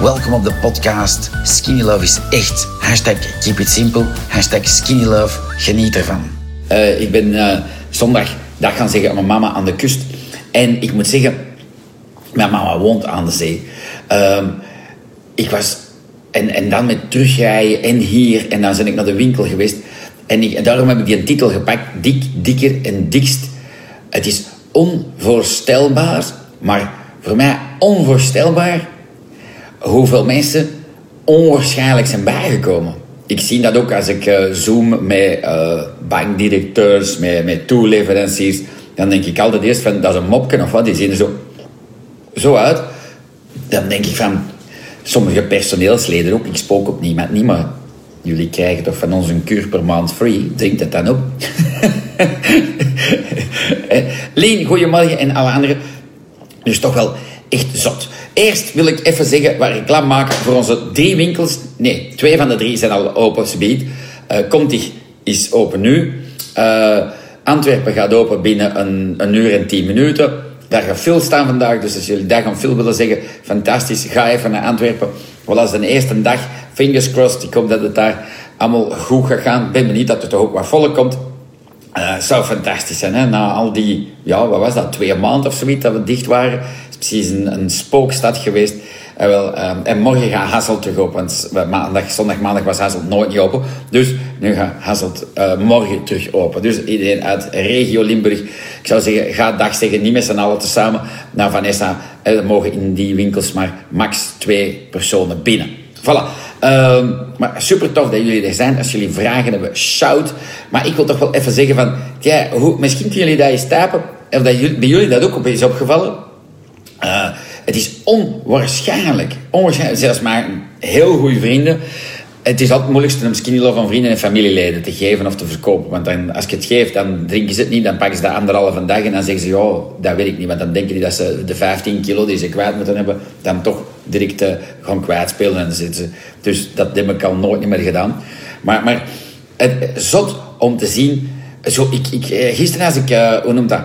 Welkom op de podcast Skinny Love is echt. Hashtag keep it simple. Hashtag skinny love. Geniet ervan. Uh, ik ben uh, zondag dag gaan zeggen aan mijn mama aan de kust. En ik moet zeggen, mijn mama woont aan de zee. Uh, ik was... En, en dan met terugrijden en hier. En dan ben ik naar de winkel geweest. En, ik, en daarom heb ik die titel gepakt. Dik, dikker en dikst. Het is onvoorstelbaar. Maar voor mij onvoorstelbaar hoeveel mensen onwaarschijnlijk zijn bijgekomen. Ik zie dat ook als ik uh, zoom met uh, bankdirecteurs, met, met toeleveranciers. Dan denk ik altijd eerst van, dat is een mopje of wat, die zien er zo, zo uit. Dan denk ik van, sommige personeelsleden ook, ik spook op niemand niet, maar jullie krijgen toch van ons een kuur per maand free. Drink dat dan op. Leen, goeiemorgen en alle anderen. Dus toch wel echt zot. Eerst wil ik even zeggen waar reclame maken voor onze drie winkels. Nee, twee van de drie zijn al open, subiet. Uh, Contig is open nu. Uh, Antwerpen gaat open binnen een, een uur en tien minuten. Daar gaat veel staan vandaag, dus als jullie daar gaan veel willen zeggen, fantastisch, ga even naar Antwerpen. Wel als de eerste dag, fingers crossed, ik hoop dat het daar allemaal goed gaat gaan. Ik ben benieuwd dat er ook wat volk komt. Uh, zou fantastisch zijn, hè? Na al die, ja, wat was dat, twee maanden of zoiets dat we dicht waren precies een, een spookstad geweest. En, wel, um, en morgen gaat Hasselt terug open. Want maandag, zondag, maandag was Hasselt nooit niet open. Dus nu gaat Hasselt uh, morgen terug open. Dus iedereen uit regio Limburg. Ik zou zeggen, ga dag zeggen, niet met z'n allen tezamen naar Vanessa. En er mogen in die winkels maar max twee personen binnen. Voilà. Um, maar super tof dat jullie er zijn. Als jullie vragen hebben, shout. Maar ik wil toch wel even zeggen van... Hoe, misschien kunnen jullie dat eens tapen. Of dat jullie, bij jullie dat ook opeens opgevallen uh, het is onwaarschijnlijk, onwaarschijnlijk, zelfs maar heel goede vrienden. Het is altijd het moeilijkste om skinny love aan vrienden en familieleden te geven of te verkopen. Want dan, als je het geeft, dan drinken ze het niet. Dan pakken ze de anderhalve dag en dan zeggen ze... Ja, dat weet ik niet. Want dan denken die dat ze de 15 kilo die ze kwijt moeten hebben... dan toch direct uh, gaan kwijtspelen. En zitten. Dus dat heb ik al nooit meer gedaan. Maar, maar het zot om te zien... Zo, ik, ik, eh, gisteren als ik... Hoe noemt dat?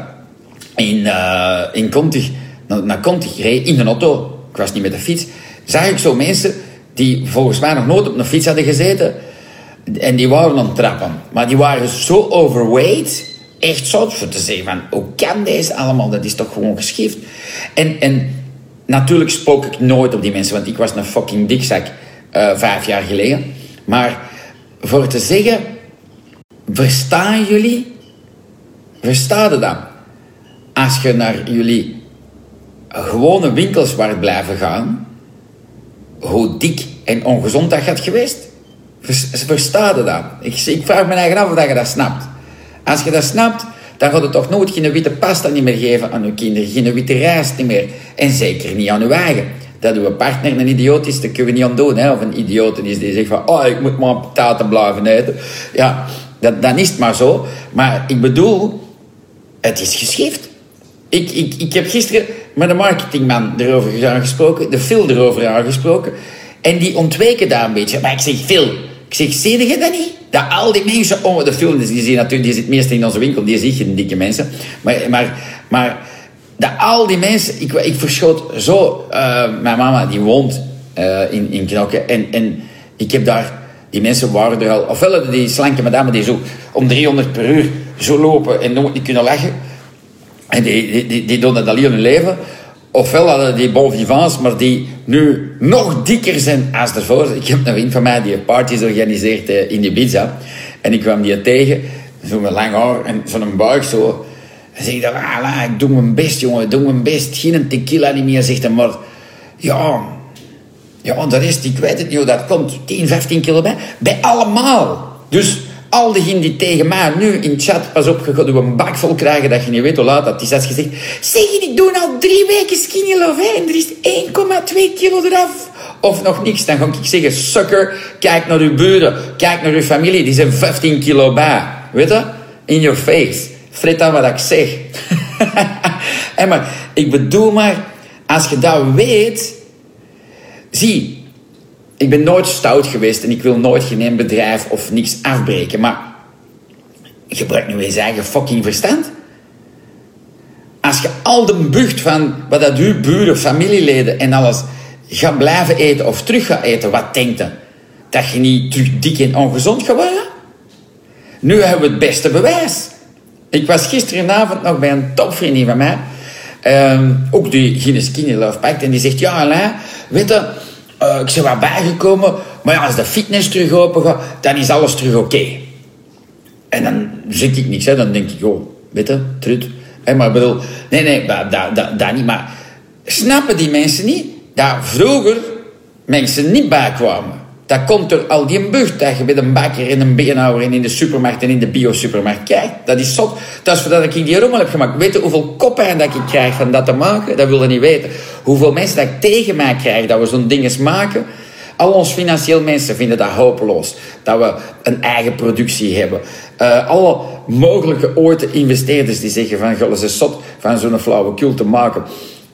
In, uh, in naar, naar Conti reed in een auto. Ik was niet met de fiets. Zag ik zo mensen die volgens mij nog nooit op een fiets hadden gezeten. En die waren aan het trappen. Maar die waren zo overweight. Echt zot voor te zeggen van, hoe kan deze allemaal? Dat is toch gewoon geschift. En, en natuurlijk spook ik nooit op die mensen. Want ik was een fucking dikzak uh, vijf jaar geleden. Maar voor te zeggen, verstaan jullie? Verstaan dat? Als je naar jullie gewone winkels waar blijven gaan, hoe dik en ongezond dat gaat geweest. Versta je dat? Ik, ik vraag me eigen af of je dat snapt. Als je dat snapt, dan gaat het toch nooit geen witte pasta niet meer geven aan je kinderen, geen witte rijst niet meer. En zeker niet aan je eigen. Dat uw partner een idioot is, dat kunnen we niet aan doen. Hè? Of een idioot is die zegt van, oh, ik moet maar pataten blijven eten. Ja, dat, dan is het maar zo. Maar ik bedoel, het is geschift. Ik, ik, ik heb gisteren met de marketingman erover aangesproken, de Phil erover aangesproken. En die ontweken daar een beetje. Maar ik zeg, Phil, ik zeg, zie dat niet? Dat al die mensen... Oh, de Phil, die, zie natuurlijk, die zit meestal in onze winkel, die zie je, dikke mensen. Maar, maar, maar dat al die mensen... Ik, ik verschoot zo... Uh, mijn mama, die woont uh, in, in Knokken. En, en ik heb daar... Die mensen waren er al... Ofwel die slanke madame die zo om 300 per uur zo lopen en nooit niet kunnen lachen. En die, die, die, doen dat al heel hun leven. Ofwel hadden die bon vivants, maar die nu nog dikker zijn als ervoor. Ik heb een vriend van mij die parties organiseert eh, in Ibiza. En ik kwam die tegen, zo'n lang haar en zo'n buik zo. En zeg ik, ah, ik doe mijn best, jongen, ik doe mijn best. Geen tequila niet meer, zegt hij. Maar ja, ja, de rest, ik weet het niet hoe dat komt. 10, 15 kilo bij. Bij allemaal. Dus al diegenen die tegen mij nu in chat, pas op, je gaat een bak vol krijgen dat je niet weet hoe laat dat is. Als je zegt, zeg je, ik doe al drie weken skinny love en er is 1,2 kilo eraf. Of nog niks, dan ga ik zeggen, sucker, kijk naar uw buren, kijk naar uw familie, die zijn 15 kilo bij. Weet je? In your face. Fret aan wat ik zeg. en maar, ik bedoel maar, als je dat weet, zie, ik ben nooit stout geweest en ik wil nooit geen bedrijf of niks afbreken. Maar gebruik nu eens eigen fucking verstand. Als je al de bucht van wat dat uw buren, familieleden en alles gaat blijven eten of terug gaat eten, wat denkt je? Dat je niet terug dik en ongezond gaat worden? Nu hebben we het beste bewijs. Ik was gisterenavond nog bij een topvriendin van mij. Ehm, ook die geen skinny love. En die zegt, ja Alain, weet uh, ik ben wat bijgekomen. Maar ja, als de fitness terug open gaat, dan is alles terug oké. En dan zeg ik niks. Hè. Dan denk ik, joh, weet trut. Hey, maar ik bedoel, nee, nee, dat, dat, dat niet. Maar snappen die mensen niet dat vroeger mensen niet bijkwamen? Dat komt door al die bucht dat je bij een bakker en een beenhouwer en in de supermarkt en in de bio-supermarkt. Dat is zot. Dat is voordat ik die rommel heb gemaakt. Weet je hoeveel koppijn dat ik krijg van dat te maken? Dat wil je niet weten. Hoeveel mensen dat ik tegen mij krijg dat we zo'n dinges maken. Al ons financieel mensen vinden dat hopeloos. Dat we een eigen productie hebben. Uh, alle mogelijke ooit investeerders die zeggen van... Goh, is zot van zo'n flauwekul te maken.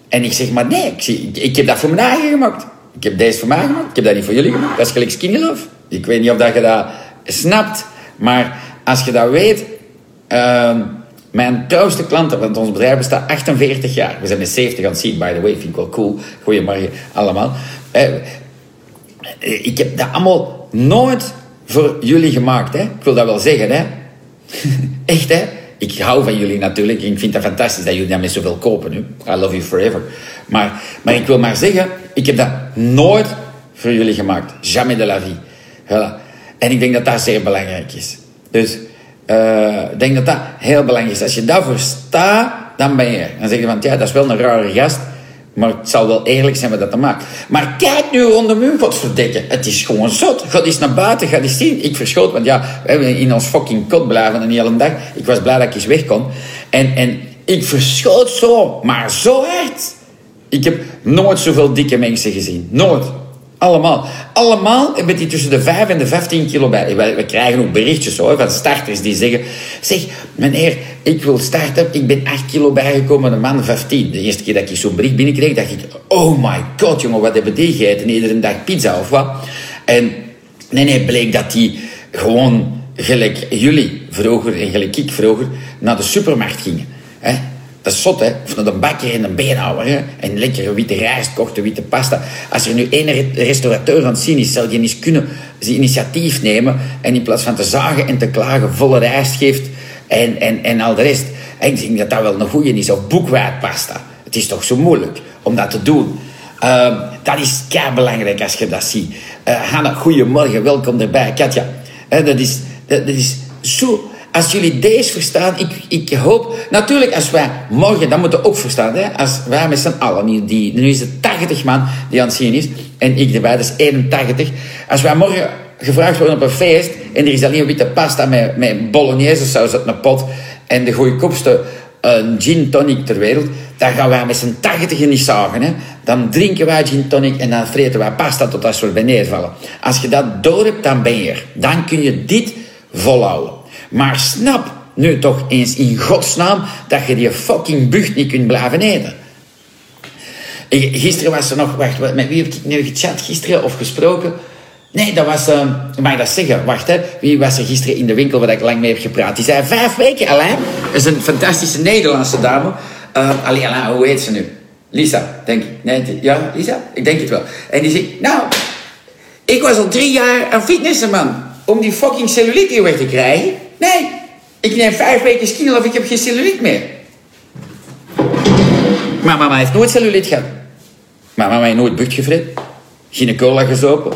En ik zeg maar nee, ik, ik heb dat voor mijn eigen gemaakt. Ik heb deze voor mij gemaakt. Ik heb dat niet voor jullie gemaakt. Dat is gelijk skinny love. Ik weet niet of dat je dat snapt. Maar als je dat weet... Uh, mijn trouwste klanten, want ons bedrijf bestaat 48 jaar. We zijn met 70 aan het zien, by the way. Vind ik wel cool. Goedemorgen allemaal. Uh, ik heb dat allemaal nooit voor jullie gemaakt. Hè? Ik wil dat wel zeggen. Hè? Echt, hè? Ik hou van jullie natuurlijk. Ik vind het fantastisch dat jullie dat met zoveel kopen. Nu. I love you forever. Maar, maar ik wil maar zeggen, ik heb dat nooit voor jullie gemaakt. Jamais de la vie. En ik denk dat dat zeer belangrijk is. Dus uh, ik denk dat dat heel belangrijk is. Als je daarvoor staat, dan ben je. Dan zeg je van, ja, dat is wel een rare gast. Maar het zal wel eerlijk zijn wat dat te maken. Maar kijk nu rondom u, godverdikke. Het is gewoon zot. Ga eens naar buiten, ga eens zien. Ik verschoot, want ja, we hebben in ons fucking kot blijven een hele dag. Ik was blij dat ik eens weg kon. En, en ik verschoot zo, maar zo hard. Ik heb nooit zoveel dikke mensen gezien. Nooit. Allemaal. Allemaal hebben die tussen de 5 en de 15 kilo bij. We krijgen ook berichtjes hoor, van starters die zeggen... Zeg, meneer, ik wil starten. Ik ben 8 kilo bijgekomen, een man 15. De eerste keer dat ik zo'n bericht binnenkreeg, dacht ik... Oh my god, jongen, wat hebben die gegeten? Iedere dag pizza of wat? En nee, nee, bleek dat die gewoon gelijk jullie vroeger en gelijk ik vroeger naar de supermarkt gingen. Hè? Dat is zot, hè? Of een bakker en een beenhouwer, hè? En lekkere witte rijst, kochte witte pasta. Als er nu één restaurateur aan het zien is, zou die eens kunnen zijn initiatief nemen en in plaats van te zagen en te klagen, volle rijst geeft en, en, en al de rest. ik denk dat dat wel een goeie is. Of boekwijdpasta. Het is toch zo moeilijk om dat te doen. Uh, dat is kei belangrijk als je dat ziet. Uh, Hanna, goedemorgen, welkom erbij. Katja, uh, dat, is, dat is zo als jullie deze verstaan, ik, ik hoop... Natuurlijk, als wij morgen, dat moeten we ook verstaan, hè, als wij met z'n allen, die, nu is het 80 man die aan het zien is, en ik erbij, dat is 81. Als wij morgen gevraagd worden op een feest, en er is alleen witte pasta met, met bolognese saus uit een pot, en de goedkoopste een gin tonic ter wereld, dan gaan wij met z'n 80 niet zagen. Hè? Dan drinken wij gin tonic en dan vreten wij pasta tot als we beneden vallen. Als je dat door hebt, dan ben je er. Dan kun je dit volhouden. Maar snap nu toch eens in godsnaam dat je die fucking bucht niet kunt blijven eten. Gisteren was er nog, wacht, met wie heb ik nu gechat gisteren of gesproken? Nee, dat was, uh, mag ik dat zeggen? Wacht, hè. Wie was er gisteren in de winkel waar ik lang mee heb gepraat? Die zei vijf weken, Alain. Dat is een fantastische Nederlandse dame. Uh, Allee, Alain, hoe heet ze nu? Lisa, denk ik. Nee, ja, Lisa? Ik denk het wel. En die zegt, nou, ik was al drie jaar aan fitnessen, man. Om die fucking cellulite weer te krijgen. Nee, ik neem vijf weken skinny of ik heb geen cellulite meer. Maar mama heeft nooit cellulite gehad. Mama heeft nooit bucht gevret. Geen cola gezopen.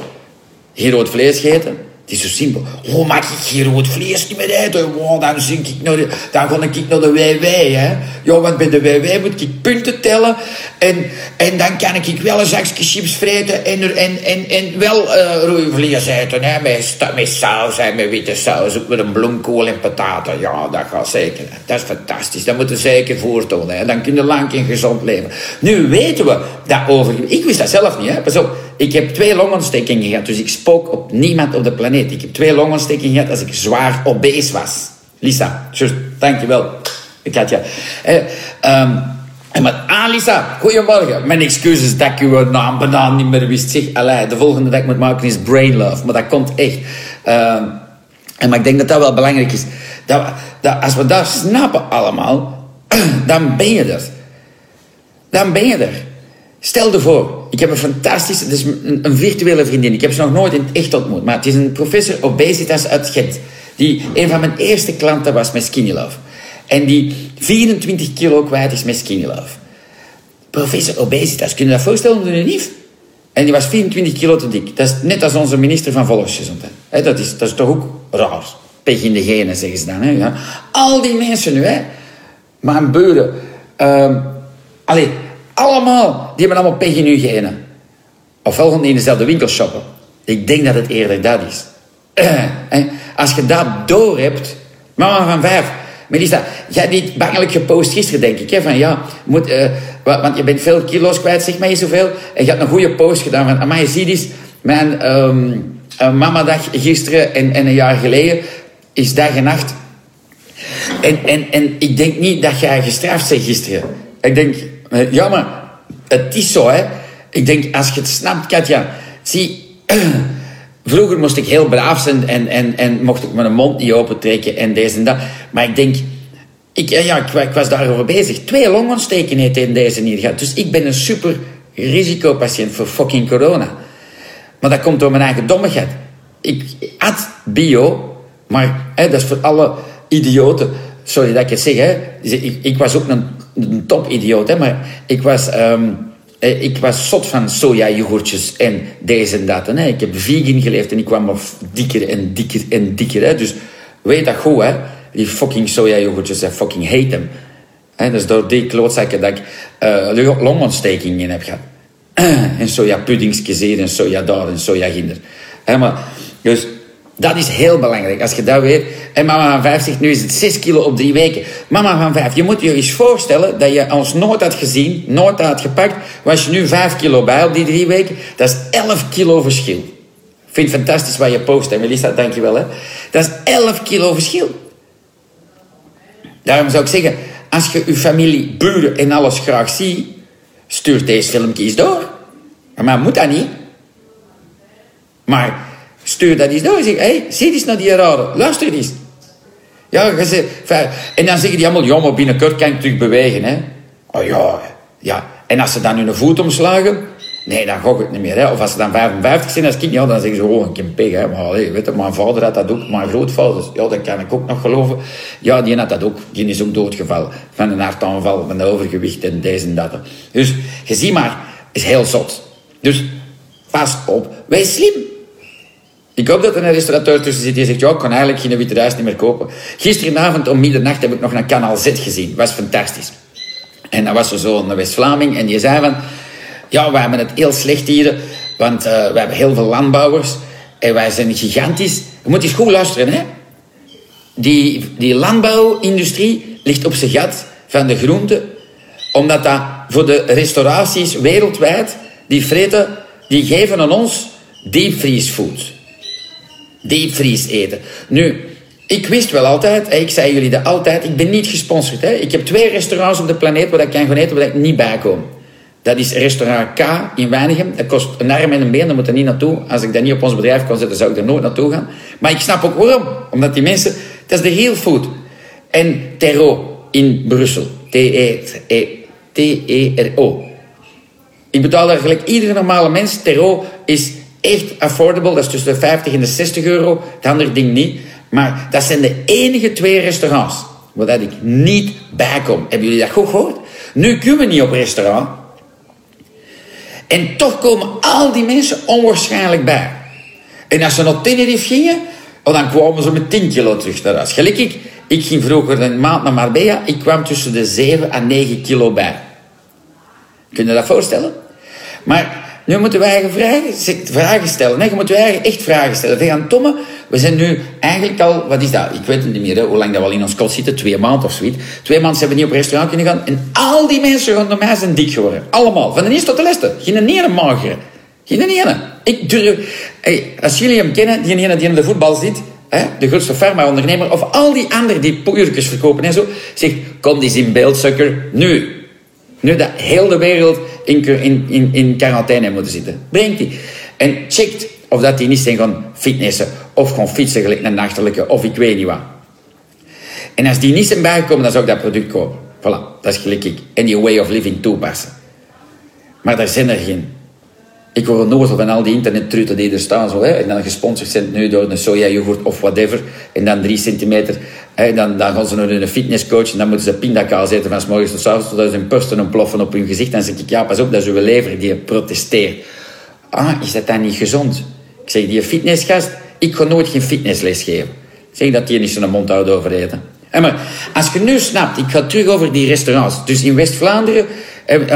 Geen rood vlees gegeten. Het is zo simpel. Oh, mag ik geen rood vlees niet meer eten? Dan, zink ik naar de, dan ga ik naar de WW. Hè? Ja, want bij de WW moet ik punten tellen. En, en dan kan ik wel een zakje chips vreten. En, en, en, en wel uh, rode eten. Hè? Met, met saus en met witte saus. Ook met een bloemkool en pataten. Ja, dat gaat zeker. Dat is fantastisch. Dat moeten we zeker voortonen. Hè? Dan kun je lang en gezond leven. Nu weten we dat over... Ik wist dat zelf niet. Hè? Pas op. Ik heb twee longontstekingen gehad. Dus ik spook op niemand op de planeet. Ik heb twee longontstekingen gehad als ik zwaar obese was. Lisa, just, dankjewel. Ik had je. Eh, um, en met ah, Lisa, goedemorgen. Mijn excuses dat ik uw naam bijna niet meer wist. Zeg, allee, de volgende dat ik moet maken is Brain Love. Maar dat komt echt. Uh, en maar ik denk dat dat wel belangrijk is. Dat, dat als we dat snappen allemaal, dan ben je er. Dan ben je er. Stel je voor, ik heb een fantastische, dus een, een, virtuele vriendin. Ik heb ze nog nooit in het echt ontmoet. Maar het is een professor obesitas uit Gent. Die een van mijn eerste klanten was met Skinny Love. En die 24 kilo kwijt is met Skinny Love. Professor obesitas, kun je dat voorstellen een? En die was 24 kilo te dik. Dat is net als onze minister van Volksgezondheid. dat, is, dat is toch ook raar. Pech in de genen, zeggen ze dan. Al die mensen nu, hè. Mijn buren. Um, allee, allemaal. Die hebben allemaal pech in hun genen. Ofwel gaan die in dezelfde winkel shoppen. Ik denk dat het eerder dat is. als je dat door hebt... Mama van vijf... Melissa, jij hebt niet bangelijk gepost gisteren, denk ik. Hè? Van ja, moet, uh, want je bent veel kilo's kwijt, zeg maar je zoveel. En je hebt een goede post gedaan van... Amai, zie eens, mijn um, mamadag gisteren en, en een jaar geleden is dag en nacht. En, en, en ik denk niet dat jij gestraft bent gisteren. Ik denk, eh, ja, maar het is zo, hè. Ik denk, als je het snapt, Katja... Zie, vroeger moest ik heel braaf zijn en, en, en mocht ik mijn mond niet opentrekken en deze en dat. Maar ik denk... Ik, ja, ik, ik was daarover bezig. Twee longontsteken heeft in deze gehad. Dus ik ben een super risicopatiënt voor fucking corona. Maar dat komt door mijn eigen dommigheid. Ik had bio, maar hè, dat is voor alle idioten. Sorry dat ik het zeg, hè. Ik, ik was ook een, een top-idioot, hè, maar ik was, um, ik was zot van soja-yoghurtjes en deze en dat. Hè. Ik heb vegan geleefd en ik kwam op dikker en dikker en dikker. Hè. Dus weet dat goed, hè. Die fucking soja-yoghurtjes, I fucking hate them. Dus door die klootzakken dat ik uh, longontstekingen heb gehad. en soja puddingsjes en soja daar en soja ginder. Hè, maar, dus dat is heel belangrijk. Als je dat weet. En mama van vijf zegt, nu is het 6 kilo op drie weken. Mama van vijf, je moet je eens voorstellen dat je ons nooit had gezien, nooit had gepakt. Was je nu 5 kilo bij op die drie weken, dat is 11 kilo verschil. Ik vind het fantastisch wat je post, hè, Melissa, dankjewel. Hè. Dat is 11 kilo verschil. Daarom zou ik zeggen, als je je familie, buren en alles graag ziet, stuur deze filmpjes door. Maar moet dat niet. Maar Stuur dat eens door. Zeg, hé, hey, eens naar die rare. Luister eens. Ja, en dan zeggen die allemaal, ja, maar binnenkort kan ik terug bewegen, hè. Oh ja, ja. En als ze dan hun voet omslagen, nee, dan gok ik niet meer, hè. Of als ze dan 55 zijn als kind, ja, dan zeggen ze, oh, een pig, hè. Maar weet je, mijn vader had dat ook, mijn grootvader, ja, dat kan ik ook nog geloven. Ja, die had dat ook. Die is ook doodgevallen. Van een hartaanval, van overgewicht en deze en dat. Dus, je ziet maar, is heel zot. Dus, pas op. Wees slim. Ik hoop dat er een restaurateur tussen zit die zegt, ja, ik kan eigenlijk geen witte niet meer kopen. Gisteravond om middernacht heb ik nog een kanaal Z gezien. was fantastisch. En dan was er zo'n West-Vlaming en die zei van, ja, we hebben het heel slecht hier, want uh, we hebben heel veel landbouwers en wij zijn gigantisch. Je moet eens goed luisteren, hè. Die, die landbouwindustrie ligt op zijn gat van de groenten, omdat dat voor de restauraties wereldwijd, die vreten, die geven aan ons diepvriesfood diepvries eten. Nu, ik wist wel altijd, ik zei jullie dat altijd, ik ben niet gesponsord. Hè. Ik heb twee restaurants op de planeet waar ik kan gaan eten waar ik niet bij kom. Dat is restaurant K in Weinigem. Dat kost een arm en een been, daar moet er niet naartoe. Als ik dat niet op ons bedrijf kon zetten, zou ik er nooit naartoe gaan. Maar ik snap ook waarom. Omdat die mensen... Dat is de real food. En Terro in Brussel. T-E-R-O. Ik betaal daar gelijk iedere normale mens. Terro is echt affordable. Dat is tussen de 50 en de 60 euro. Het andere ding niet. Maar dat zijn de enige twee restaurants waar ik niet bij kom. Hebben jullie dat goed gehoord? Nu kunnen we niet op restaurant. En toch komen al die mensen onwaarschijnlijk bij. En als ze naar Tenerife gingen, oh, dan kwamen ze met 10 kilo terug naar huis. Gelijk ik, ik ging vroeger een maand naar Marbella. Ik kwam tussen de 7 en 9 kilo bij. Kun je dat voorstellen? Maar nu moeten wij vragen, vragen stellen. Nee, je moet wij echt vragen stellen. We gaan Tomme, we zijn nu eigenlijk al, wat is dat? Ik weet het niet meer, hoe lang dat we al in ons kot zitten. Twee maanden of zoiets. Twee maanden zijn we niet op restaurant kunnen gaan. En al die mensen rondom mij zijn dik geworden. Allemaal. Van de eerste tot de laatste. Geen ene magere. Geen ene. Ik durf... Hey, als jullie hem kennen, die ene die in de voetbal zit... Hè, de grootste farma-ondernemer... Of al die anderen die poeiertjes verkopen en zo... Zeg, kom die in beeld. Nu. Nu dat heel de wereld in, in, in, in quarantaine moeten zitten. Brengt die. En checkt of dat die niet zijn gaan fitnessen. Of gewoon fietsen gelijk een nachtelijke. Of ik weet niet wat. En als die niet zijn bijgekomen, dan zou ik dat product kopen. Voilà, dat is gelijk. En die way of living toepassen. Maar daar zijn er geen. Ik word nooit van al die internettrutten die er staan. Zo, hè, en dan gesponsord zijn nu door een soja yoghurt of whatever. En dan drie centimeter. Hè, dan, dan gaan ze naar een fitnesscoach. En dan moeten ze pindakaas eten van s morgens tot s avonds. Totdat ze hun pursten ontploffen op hun gezicht. Dan zeg ik, ja, pas op, dat is uw lever die protesteert. Ah, is dat dan niet gezond? Ik zeg, die fitnessgast, ik ga nooit geen fitnessles geven. Ik zeg dat die niet zijn mond houdt over eten. En maar als je nu snapt, ik ga terug over die restaurants. Dus in West-Vlaanderen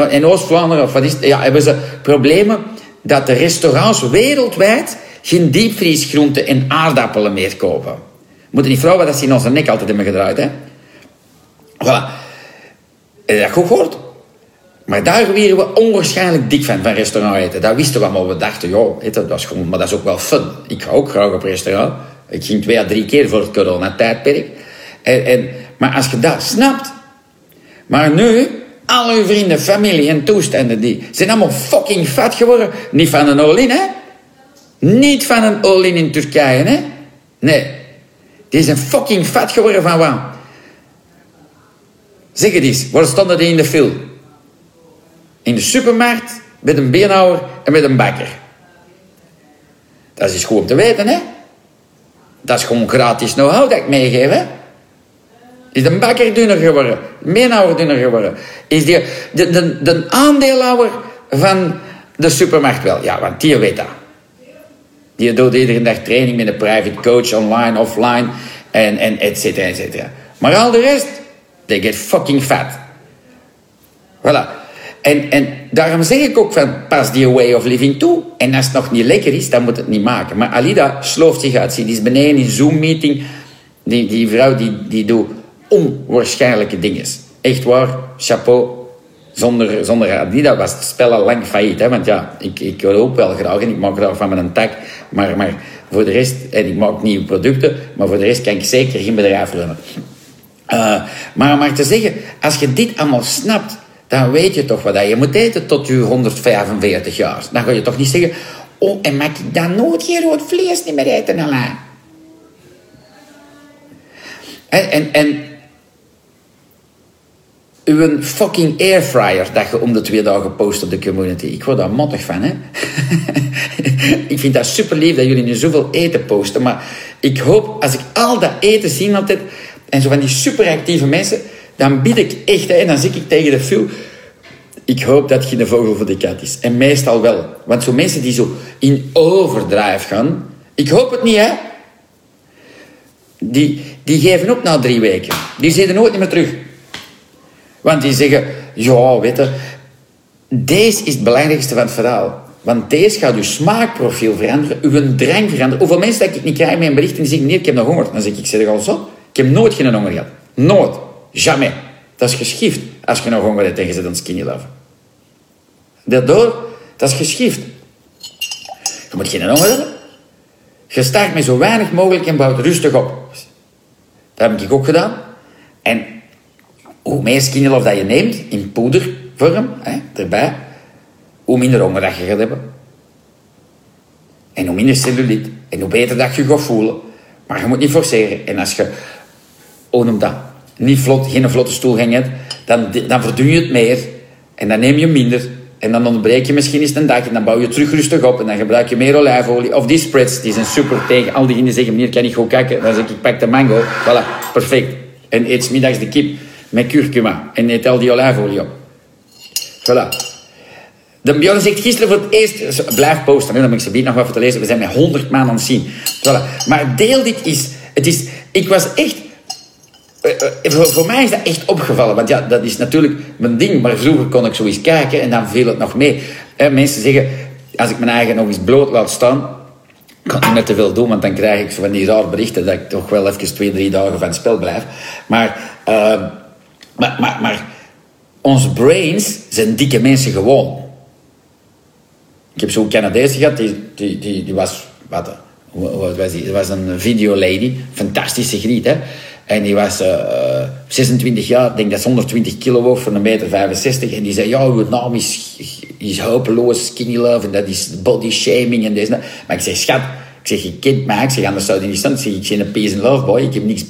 en Oost-Vlaanderen, of wat is ja, hebben ze problemen dat de restaurants wereldwijd geen diepvriesgroenten en aardappelen meer kopen. Moeten niet vrouwen dat ze in onze nek altijd hebben gedraaid, hè? Voilà. Heb je dat goed gehoord? Maar daar werden we onwaarschijnlijk dik van, van restaurant eten. Dat wisten we allemaal. We dachten, joh, dat was gewoon, maar dat is ook wel fun. Ik ga ook graag op restaurant. Ik ging twee à drie keer voor het corona-tijdperk. En, en, maar als je dat snapt... Maar nu, al uw vrienden, familie en toestanden, die zijn allemaal fucking vet geworden. Niet van een all hè? Niet van een all in Turkije, hè? Nee. Die zijn fucking vet geworden van wat? Zeg het eens, waar stonden die in de film? In de supermarkt, met een beenhouwer en met een bakker. Dat is gewoon te weten, hè? Dat is gewoon gratis know-how dat ik meegeef, hè? Is de bakker dunner geworden? De beenhouwer dunner geworden? Is die, de, de, de aandeelhouder van de supermarkt wel? Ja, want die weet dat. Die doet iedere dag training met een private coach, online, offline, en, en et cetera. Maar al de rest, they get fucking fat. Voilà. En, en daarom zeg ik ook van, pas die way of living toe. En als het nog niet lekker is, dan moet het niet maken. Maar Alida slooft zich uit. Die is beneden in Zoom-meeting. Die, die vrouw die, die doet onwaarschijnlijke dingen. Echt waar, chapeau. Zonder, zonder Adidas was het spel al lang failliet. Hè? Want ja, ik, ik ook wel graag en ik maak graag van mijn tak. Maar, maar voor de rest, en ik maak nieuwe producten, maar voor de rest kan ik zeker geen bedrijf runnen. Uh, maar, maar te zeggen, als je dit allemaal snapt, dan weet je toch wat je moet eten tot je 145 jaar. Dan ga je toch niet zeggen, oh, en mag ik dan nooit geen rood vlees niet meer eten, Alain? En, en, en uw fucking airfryer dat je om de twee dagen post op de community. Ik word daar mottig van, hè. ik vind dat super lief dat jullie nu zoveel eten posten. Maar ik hoop, als ik al dat eten zie altijd... En zo van die superactieve mensen... Dan bied ik echt, hè, en dan zeg ik tegen de film... Ik hoop dat je een vogel voor de kat is. En meestal wel. Want zo mensen die zo in overdrive gaan... Ik hoop het niet, hè. Die, die geven op na drie weken. Die zitten nooit meer terug. Want die zeggen, ja, weet je, deze is het belangrijkste van het verhaal. Want deze gaat uw smaakprofiel veranderen, uw drang veranderen. Hoeveel mensen dat ik niet krijg met een bericht en die zeggen, nee, ik heb nog honger. Dan zeg ik, ik zeg al zo, ik heb nooit geen honger gehad. Nooit. Jamais. Dat is geschift als je nog honger hebt en je zit aan skinny love. Daardoor, dat is geschift. Je moet geen honger hebben. Je start met zo weinig mogelijk en bouwt rustig op. Dat heb ik ook gedaan. En hoe meer skinny love dat je neemt, in poedervorm, hè, erbij, hoe minder honger dat je gaat hebben. En hoe minder cellulite. En hoe beter dat je gaat voelen. Maar je moet niet forceren. En als je, niet vlot, geen vlotte stoelgang hebt, dan, dan verdun je het meer. En dan neem je minder. En dan ontbreek je misschien eens een dag en dan bouw je terug rustig op en dan gebruik je meer olijfolie. Of die spreads, die zijn super tegen al diegenen die zeggen, meneer, kan ik gewoon kijken? Dan zeg ik pak de mango. Voilà, perfect. En eet middags de kip met curcuma en eet al die olijfolie op. Voilà. De Bjorn zegt gisteren voor het eerst... Blijf posten, dan heb ik ze nog voor te lezen. We zijn met honderd man aan het zien. Voilà. Maar deel dit is... Het is... Ik was echt... Eh, eh, voor, mij is dat echt opgevallen. Want ja, dat is natuurlijk mijn ding. Maar vroeger kon ik zo eens kijken en dan viel het nog mee. Eh, mensen zeggen... Als ik mijn eigen nog eens bloot laat staan... kan ik niet te veel doen, want dan krijg ik van die raar berichten... dat ik toch wel even twee, drie dagen van het spel blijf. Maar... Uh, maar, maar, maar onze brains zijn dikke mensen gewoon. Ik heb zo'n Canadees gehad, die, die, die, die was... Wat, wat was die? Was een videolady. Fantastische griet, hè. En die was uh, eh, 26 jaar, ik denk dat ze 120 kilo woog van een meter 65. En die zei, ja, uw naam is, is hopeloos, skinny love, en dat is body shaming en deze. Maar ik zeg, schat, ik zeg, je kent mij. Ik zeg, anders zou die niet staan. Ik zeg, ik ben een peace and love boy. Ik heb niks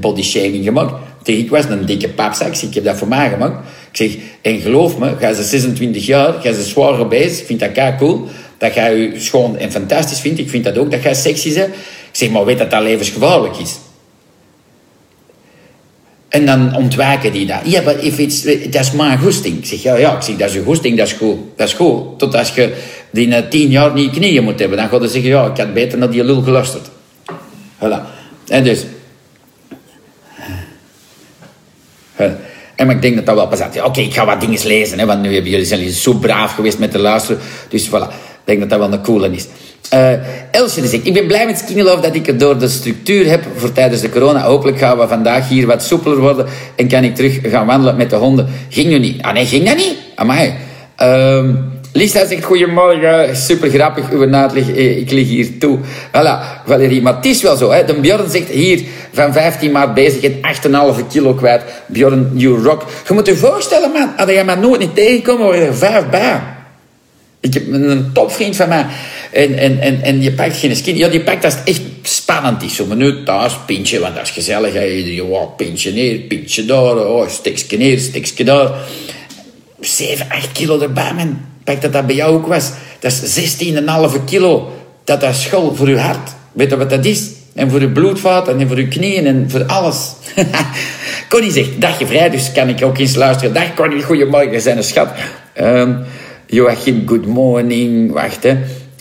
body shaming gemaakt. Tegen ik was een dikke papzak. Ik heb dat voor mij gemaakt. Ik zeg, en geloof me, ga ze 26 jaar, ga ze zwaar bezig. Ik vind dat kei cool. dat jij je schoon en fantastisch vindt. Ik vind dat ook, dat jij sexy bent. Ik zeg, maar weet dat dat levensgevaarlijk is. En dan ontwijken die dat. Ja, maar if it's, dat is mijn goesting. Ik zeg, ja, ja. Ik zeg, dat is je goesting, dat is goed. Dat is goed. Tot als je die na tien jaar niet knieën moet hebben. Dan ga je zeggen, ja, ik had beter naar die lul geluisterd. Voilà. En dus... En maar ik denk dat dat wel pas Ja, Oké, ik ga wat dingen lezen, hè, want nu hebben jullie zijn zo braaf geweest met te luisteren. Dus voilà, ik denk dat dat wel een coole is. Uh, Elsje ik ben blij met Skinny dat ik het door de structuur heb voor tijdens de corona. Hopelijk gaan we vandaag hier wat soepeler worden en kan ik terug gaan wandelen met de honden. Ging nu niet. Ah nee, ging dat niet? Amai. Uh, Lisa zegt, goedemorgen, super grappig, uw naadlig, eh, ik lig hier toe. Voilà, Valerie, maar het is wel zo. Hè. De Bjorn zegt hier, van 15 maart bezig en 8,5 kilo kwijt. Bjorn, you rock. Je moet je voorstellen, man, had jij maar nooit niet tegenkomen, waren er vijf bij. Ik heb een topvriend van mij. En, en, en, en je pakt geen skin. Ja, die pakt als echt spannend is. Zo minuut thuis, pintje, want dat is gezellig. Je wow, pintje neer, pintje daar. Oh, stikje neer, daar. 7, 8 kilo erbij, man. Pak dat dat bij jou ook was. Dat is 16,5 kilo. Dat is school voor je hart. Weet je wat dat is? En voor je bloedvaten en voor je knieën en voor alles. Connie zegt, dagje vrij, dus kan ik ook eens luisteren. Dag Connie, goedemorgen, zijn een schat. Um, Joachim, good morning. Wacht, hè.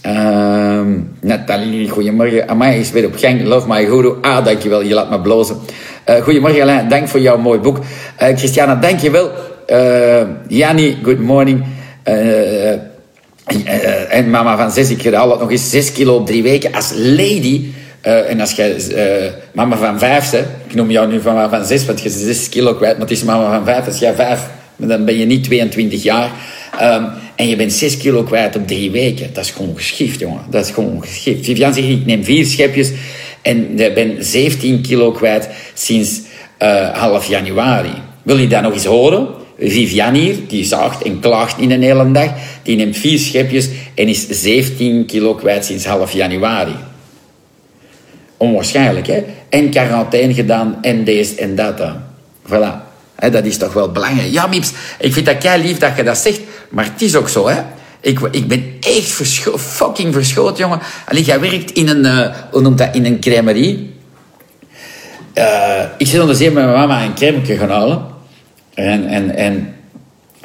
Um, Nathalie, goedemorgen. Amai is weer op gang. Love my guru. Ah, dankjewel. Je laat me blozen. Uh, goedemorgen Alain. Dank voor jouw mooi boek. Uh, Christiana, dankjewel. Uh, good morning. En mama van zes. Ik herhaal het nog eens. Zes kilo op drie weken als lady. en als jij mama van vijf bent. Ik noem jou nu mama van zes, want je bent zes kilo kwijt. Maar het is mama van vijf. Als jij vijf, dan ben je niet 22 jaar. Um, en je bent 6 kilo kwijt op drie weken. Dat is gewoon geschift, jongen. Dat is gewoon geschift. Vivian zegt, ik neem vier schepjes en ik ben 17 kilo kwijt sinds uh, half januari. Wil je dat nog eens horen? Vivian hier, die zaagt en klaagt in een hele dag. Die neemt vier schepjes en is 17 kilo kwijt sinds half januari. Onwaarschijnlijk, hè? En quarantaine gedaan en deze en dat. Voilà dat is toch wel belangrijk. Ja, Mips, ik vind dat kei lief dat je dat zegt, maar het is ook zo, hè. Ik, ik ben echt verscho fucking verschoten, jongen. Allee, jij werkt in een, uh, hoe noemt dat, in een crèmerie. Uh, ik zit onder zeer met mijn mama een crème gaan halen. En, en, en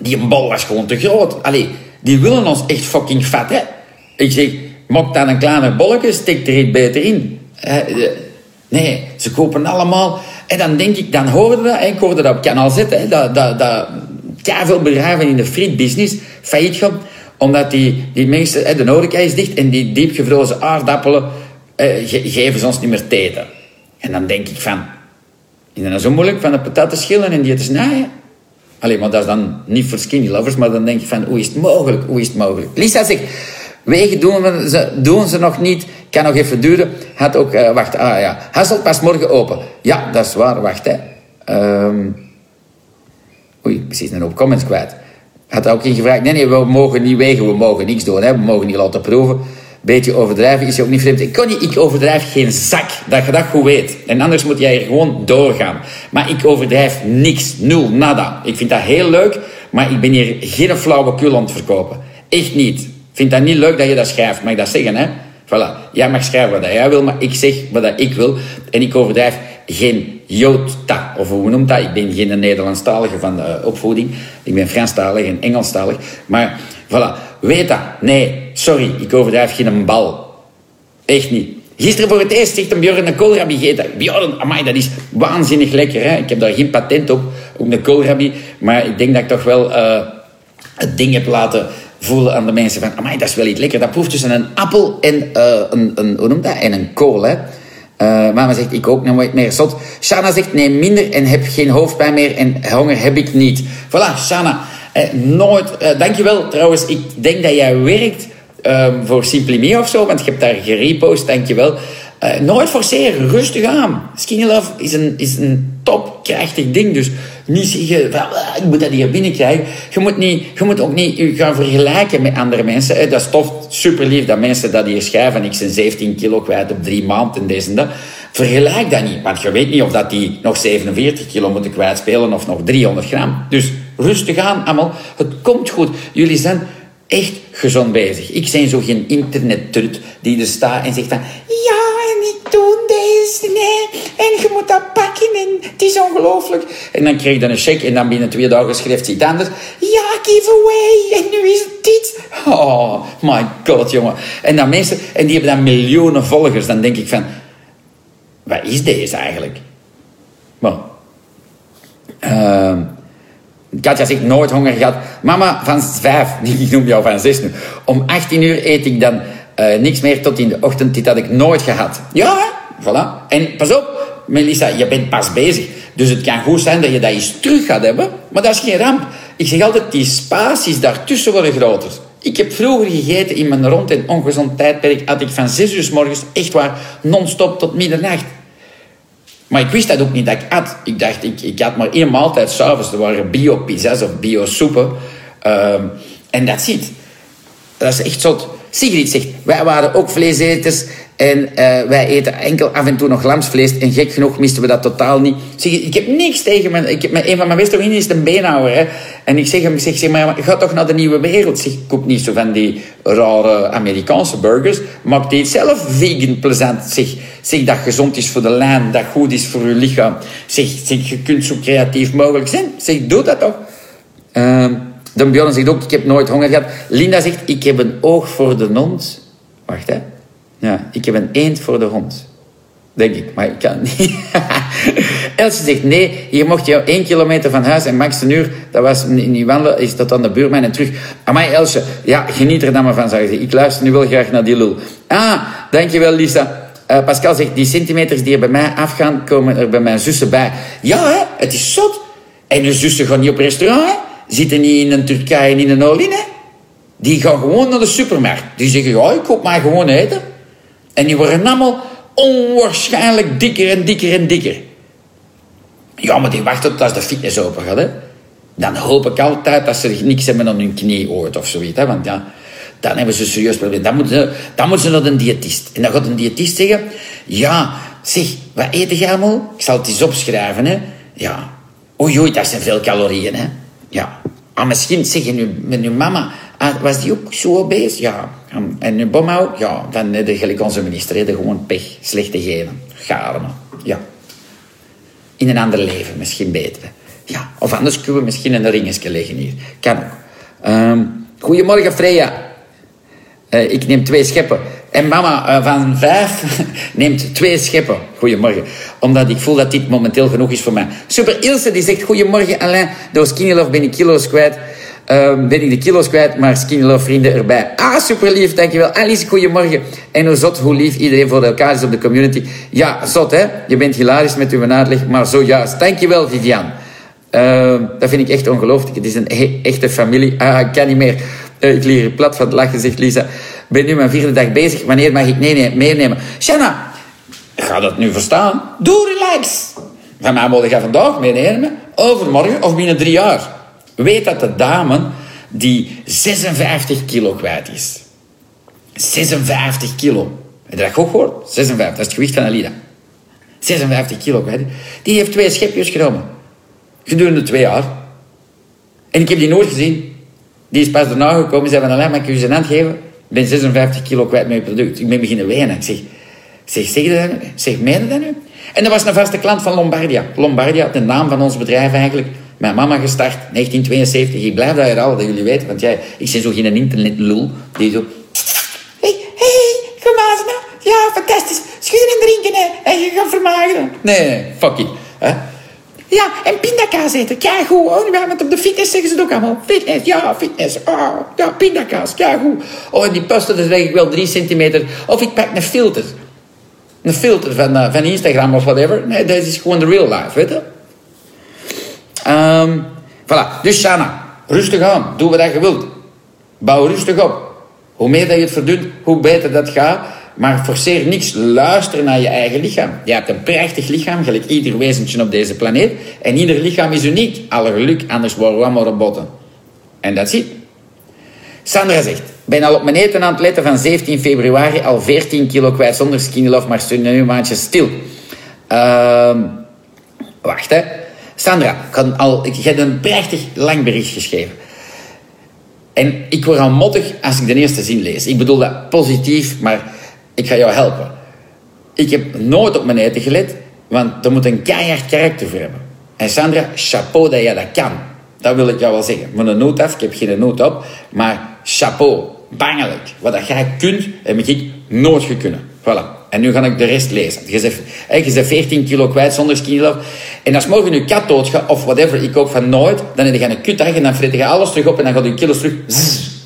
die bal was gewoon te groot. Allee, die willen ons echt fucking vet, hè. Ik zeg, maak dan een kleiner bolletje, stik er iets beter in. Uh, nee, ze kopen allemaal en dan denk ik, dan hoorde dat, ik hoorde dat op kanaal Z, hè, dat, dat, dat veel bedrijven in de frietbusiness failliet gaan, omdat die, die mensen, de horeca is dicht en die diepgevrozen aardappelen eh, geven ze ons niet meer teten. En dan denk ik van, is dat nou zo moeilijk van de pataten schillen en die te snijden? Alleen, maar dat is dan niet voor skinny lovers, maar dan denk ik van, hoe is het mogelijk? Hoe is het mogelijk? Lisa zegt, wegen doen, ze, doen ze nog niet kan nog even duren. Had ook, uh, wacht, ah ja. Hasselt pas morgen open. Ja, dat is waar, wacht hè. Um, oei, precies een hoop comments kwijt. Had ook ingevraagd, nee, nee, we mogen niet wegen, we mogen niks doen, hè. we mogen niet laten proeven. Beetje overdrijven is ook niet vreemd. Ik, kan niet, ik overdrijf geen zak, dat je dat goed weet. En anders moet jij gewoon doorgaan. Maar ik overdrijf niks, nul, nada. Ik vind dat heel leuk, maar ik ben hier geen flauwekul aan het verkopen. Echt niet. Ik vind dat niet leuk dat je dat schrijft, mag ik dat zeggen, hè? Voilà. Jij mag schrijven wat jij wil, maar ik zeg wat ik wil. En ik overdrijf geen jota. Of hoe noemt dat? Ik ben geen Nederlandstalige van de opvoeding. Ik ben Franstalig en Engelstalig. Maar voilà. Weet dat. Nee, sorry. Ik overdrijf geen bal. Echt niet. Gisteren voor het eerst zegt een Bjorn een koolrabi gegeten. Bjorn, amai, dat is waanzinnig lekker. Hè? Ik heb daar geen patent op, op een koolrabi. Maar ik denk dat ik toch wel uh, het ding heb laten voelen aan de mensen van, amai, dat is wel iets lekker. Dat proeft tussen een appel en uh, een, een, hoe noemt dat? En een kool, hè. Uh, mama zegt, ik ook nooit meer zot. Shana zegt, neem minder en heb geen hoofdpijn meer en honger heb ik niet. Voilà, Shana. Eh, nooit, uh, dankjewel. Trouwens, ik denk dat jij werkt um, voor Simply of zo, want je hebt daar gerepost, dankjewel. Uh, nooit forceren, rustig aan. Skinny Love is een, is een topkrachtig ding, dus niet zeggen ah, ik moet dat hier binnenkrijgen. Je moet, niet, je moet ook niet gaan vergelijken met andere mensen. Dat is tof, super lief dat mensen dat hier schrijven. Ik ben 17 kilo kwijt op drie maanden en deze en dat. Vergelijk dat niet, want je weet niet of dat die nog 47 kilo moeten kwijtspelen of nog 300 gram. Dus rustig aan allemaal. Het komt goed. Jullie zijn echt gezond bezig. Ik ben zo geen internettrut die er staat en zegt van... Ja, en ik doe deze, nee. En je moet dat pakken en het is ongelooflijk. En dan krijg je dan een check en dan binnen twee dagen schrijft ze iets anders. Ja, giveaway. En nu is het dit. Oh, my god, jongen. En dan mensen... En die hebben dan miljoenen volgers. Dan denk ik van... Wat is deze eigenlijk? Maar... Ehm Katja zegt nooit honger gehad. Mama van vijf, ik noem jou van zes nu. Om 18 uur eet ik dan uh, niks meer tot in de ochtend. Dit had ik nooit gehad. Ja, voilà. En pas op, Melissa, je bent pas bezig. Dus het kan goed zijn dat je dat eens terug gaat hebben. Maar dat is geen ramp. Ik zeg altijd, die spaties daartussen worden groter. Ik heb vroeger gegeten in mijn rond- en ongezond tijdperk. Had ik van 6 uur s morgens echt waar non-stop tot middernacht. Maar ik wist dat ook niet dat ik at. Ik dacht, ik, ik had maar één maaltijd s'avonds. Er waren bio-pizza's of bio-soepen. Um, en dat ziet. Dat is echt zot. Sigrid zegt, wij waren ook vleeseters en uh, wij eten enkel af en toe nog lamsvlees. En gek genoeg misten we dat totaal niet. Zeg, ik heb niks tegen mijn... Ik heb, een van mijn beste vrienden is een beenhouwer. Hè. En ik zeg hem, ik zeg, zeg maar, ga toch naar de nieuwe wereld. Zeg, koop niet zo van die rare Amerikaanse burgers. Maak die zelf vegan plezant. Zeg, zeg dat gezond is voor de lijn, dat goed is voor je lichaam. Zeg, zeg je kunt zo creatief mogelijk zijn. Zeg, doe dat toch. Uh, de Bjorn zegt ook, ik heb nooit honger gehad. Linda zegt, ik heb een oog voor de hond. Wacht, hè. Ja, ik heb een eend voor de hond. Denk ik, maar ik kan niet. Elsje zegt, nee, je mocht jou één kilometer van huis en max een uur. Dat was niet wandelen, is dat dan de buurman en terug. Amai, Elsje, ja, geniet er dan maar van, zeg Ik luister nu wel graag naar die lul. Ah, dankjewel, Lisa. Uh, Pascal zegt, die centimeters die er bij mij afgaan, komen er bij mijn zussen bij. Ja, hè, het is zot. En je zussen gaan niet op restaurant, hè? Zitten niet in een Turkije en in een Oline. Die gaan gewoon naar de supermarkt. Die zeggen, ja, ik koop maar gewoon eten. En die worden allemaal onwaarschijnlijk dikker en dikker en dikker. Ja, maar die wachten tot als de fitness open gaat. Hè. Dan hoop ik altijd dat ze niks hebben aan hun knie ooit of zoiets. Hè. Want ja, dan hebben ze een serieus probleem. Dan moeten, ze, dan moeten ze naar een diëtist. En dan gaat een diëtist zeggen... Ja, zeg, wat eet je allemaal? Ik zal het eens opschrijven, hè. Ja. Oei, dat zijn veel calorieën, hè. Ja. Maar misschien zeggen nu met uw mama... Ah, was die ook zo bezig? Ja. En nu bomhou? Ja, dan heb je gelijk onze minister. He, gewoon pech, slechte genen. Garen. Ja. In een ander leven misschien beter. Ja. Of anders kunnen we misschien een ringetje leggen hier. Kan ook. Um, goedemorgen, Freya. Uh, ik neem twee scheppen. En mama uh, van vijf neemt twee scheppen. Goedemorgen. Omdat ik voel dat dit momenteel genoeg is voor mij. Super Ilse die zegt... Goedemorgen Alain. Door Skinny Love ben ik kilo's kwijt. Um, ben ik de kilo's kwijt, maar Skinny Love vrienden erbij. Ah, super lief, dankjewel. Alice, goedemorgen. En hoe zot, hoe lief iedereen voor elkaar is op de community. Ja, zot hè. Je bent hilarisch met uw uitleg, maar zo juist. Dankjewel, Vivian. Uh, dat vind ik echt ongelooflijk. Het is een he echte familie. Ah, ik kan niet meer. Uh, ik leer plat van het lachen, zegt Lisa. Ben nu mijn vierde dag bezig. Wanneer mag ik nee, nee, meenemen? Shanna, ga dat nu verstaan? Doe relax. Van mij moet je vandaag meenemen. Overmorgen of binnen drie jaar. Weet dat de dame die 56 kilo kwijt is. 56 kilo. Heb je dat ook gehoord? 56, dat is het gewicht van Alida. 56 kilo kwijt. Die heeft twee schepjes genomen. Gedurende twee jaar. En ik heb die nooit gezien. Die is pas daarna gekomen. Zei van, alleen maar je zijn hand geven? Ik ben 56 kilo kwijt met je product. Ik ben beginnen wenen. Ik zeg, zeg, zeg je dat nu? Zeg, meen je dat nu? En dat was een vaste klant van Lombardia. Lombardia, de naam van ons bedrijf eigenlijk. Mijn mama gestart, 1972. Ik blijf daar al, dat jullie weten. Want jij, ik ben zo geen internetlul. Die zo... Hey, hey, gemazen. Ja, fantastisch. Schudden en drinken, hè. En je gaat vermageren. Nee, fuck it. Hè? Ja, en pindakaas eten. Kijk goed. Oh, want op de fitness zeggen ze het ook allemaal. Fitness, ja, fitness. Oh, ja, pindakaas. Kijk goed. Oh, en die posten, dat zeg ik wel drie centimeter. Of ik pak een filter. Een filter van, uh, van Instagram of whatever. Nee, dat is gewoon de real life, weet je. Um, voilà. Dus Shana, rustig aan. Doe wat je wilt. Bouw rustig op. Hoe meer dat je het verdoet, hoe beter dat gaat. Maar forceer niks. Luister naar je eigen lichaam. Je hebt een prachtig lichaam, gelijk ieder wezentje op deze planeet. En ieder lichaam is uniek. Alle geluk, anders worden we allemaal robotten. En dat ziet. Sandra zegt, ben al op mijn eten aan het letten van 17 februari, al 14 kilo kwijt zonder skinny love, maar stond nu een maandje stil. Uh, wacht hè. Sandra, ik, al, ik heb een prachtig lang bericht geschreven. En ik word al mottig als ik de eerste zin lees. Ik bedoel dat positief, maar ik ga jou helpen. Ik heb nooit op mijn eten gelet, want er moet een keihard karakter voor hebben. En Sandra, chapeau dat jij dat kan. Dat wil ik jou wel zeggen. Met een noot af, ik heb geen noot op, maar chapeau, bangelijk. Wat dat jij kunt, heb ik nooit gekunnen. Voilà. En nu ga ik de rest lezen. Je zegt, je bent 14 kilo kwijt zonder skinny. En als morgen je kat doodgaat, of whatever, ik ook van nooit, dan heb je een kutdag en dan fret je alles terug op en dan gaat je kilo's terug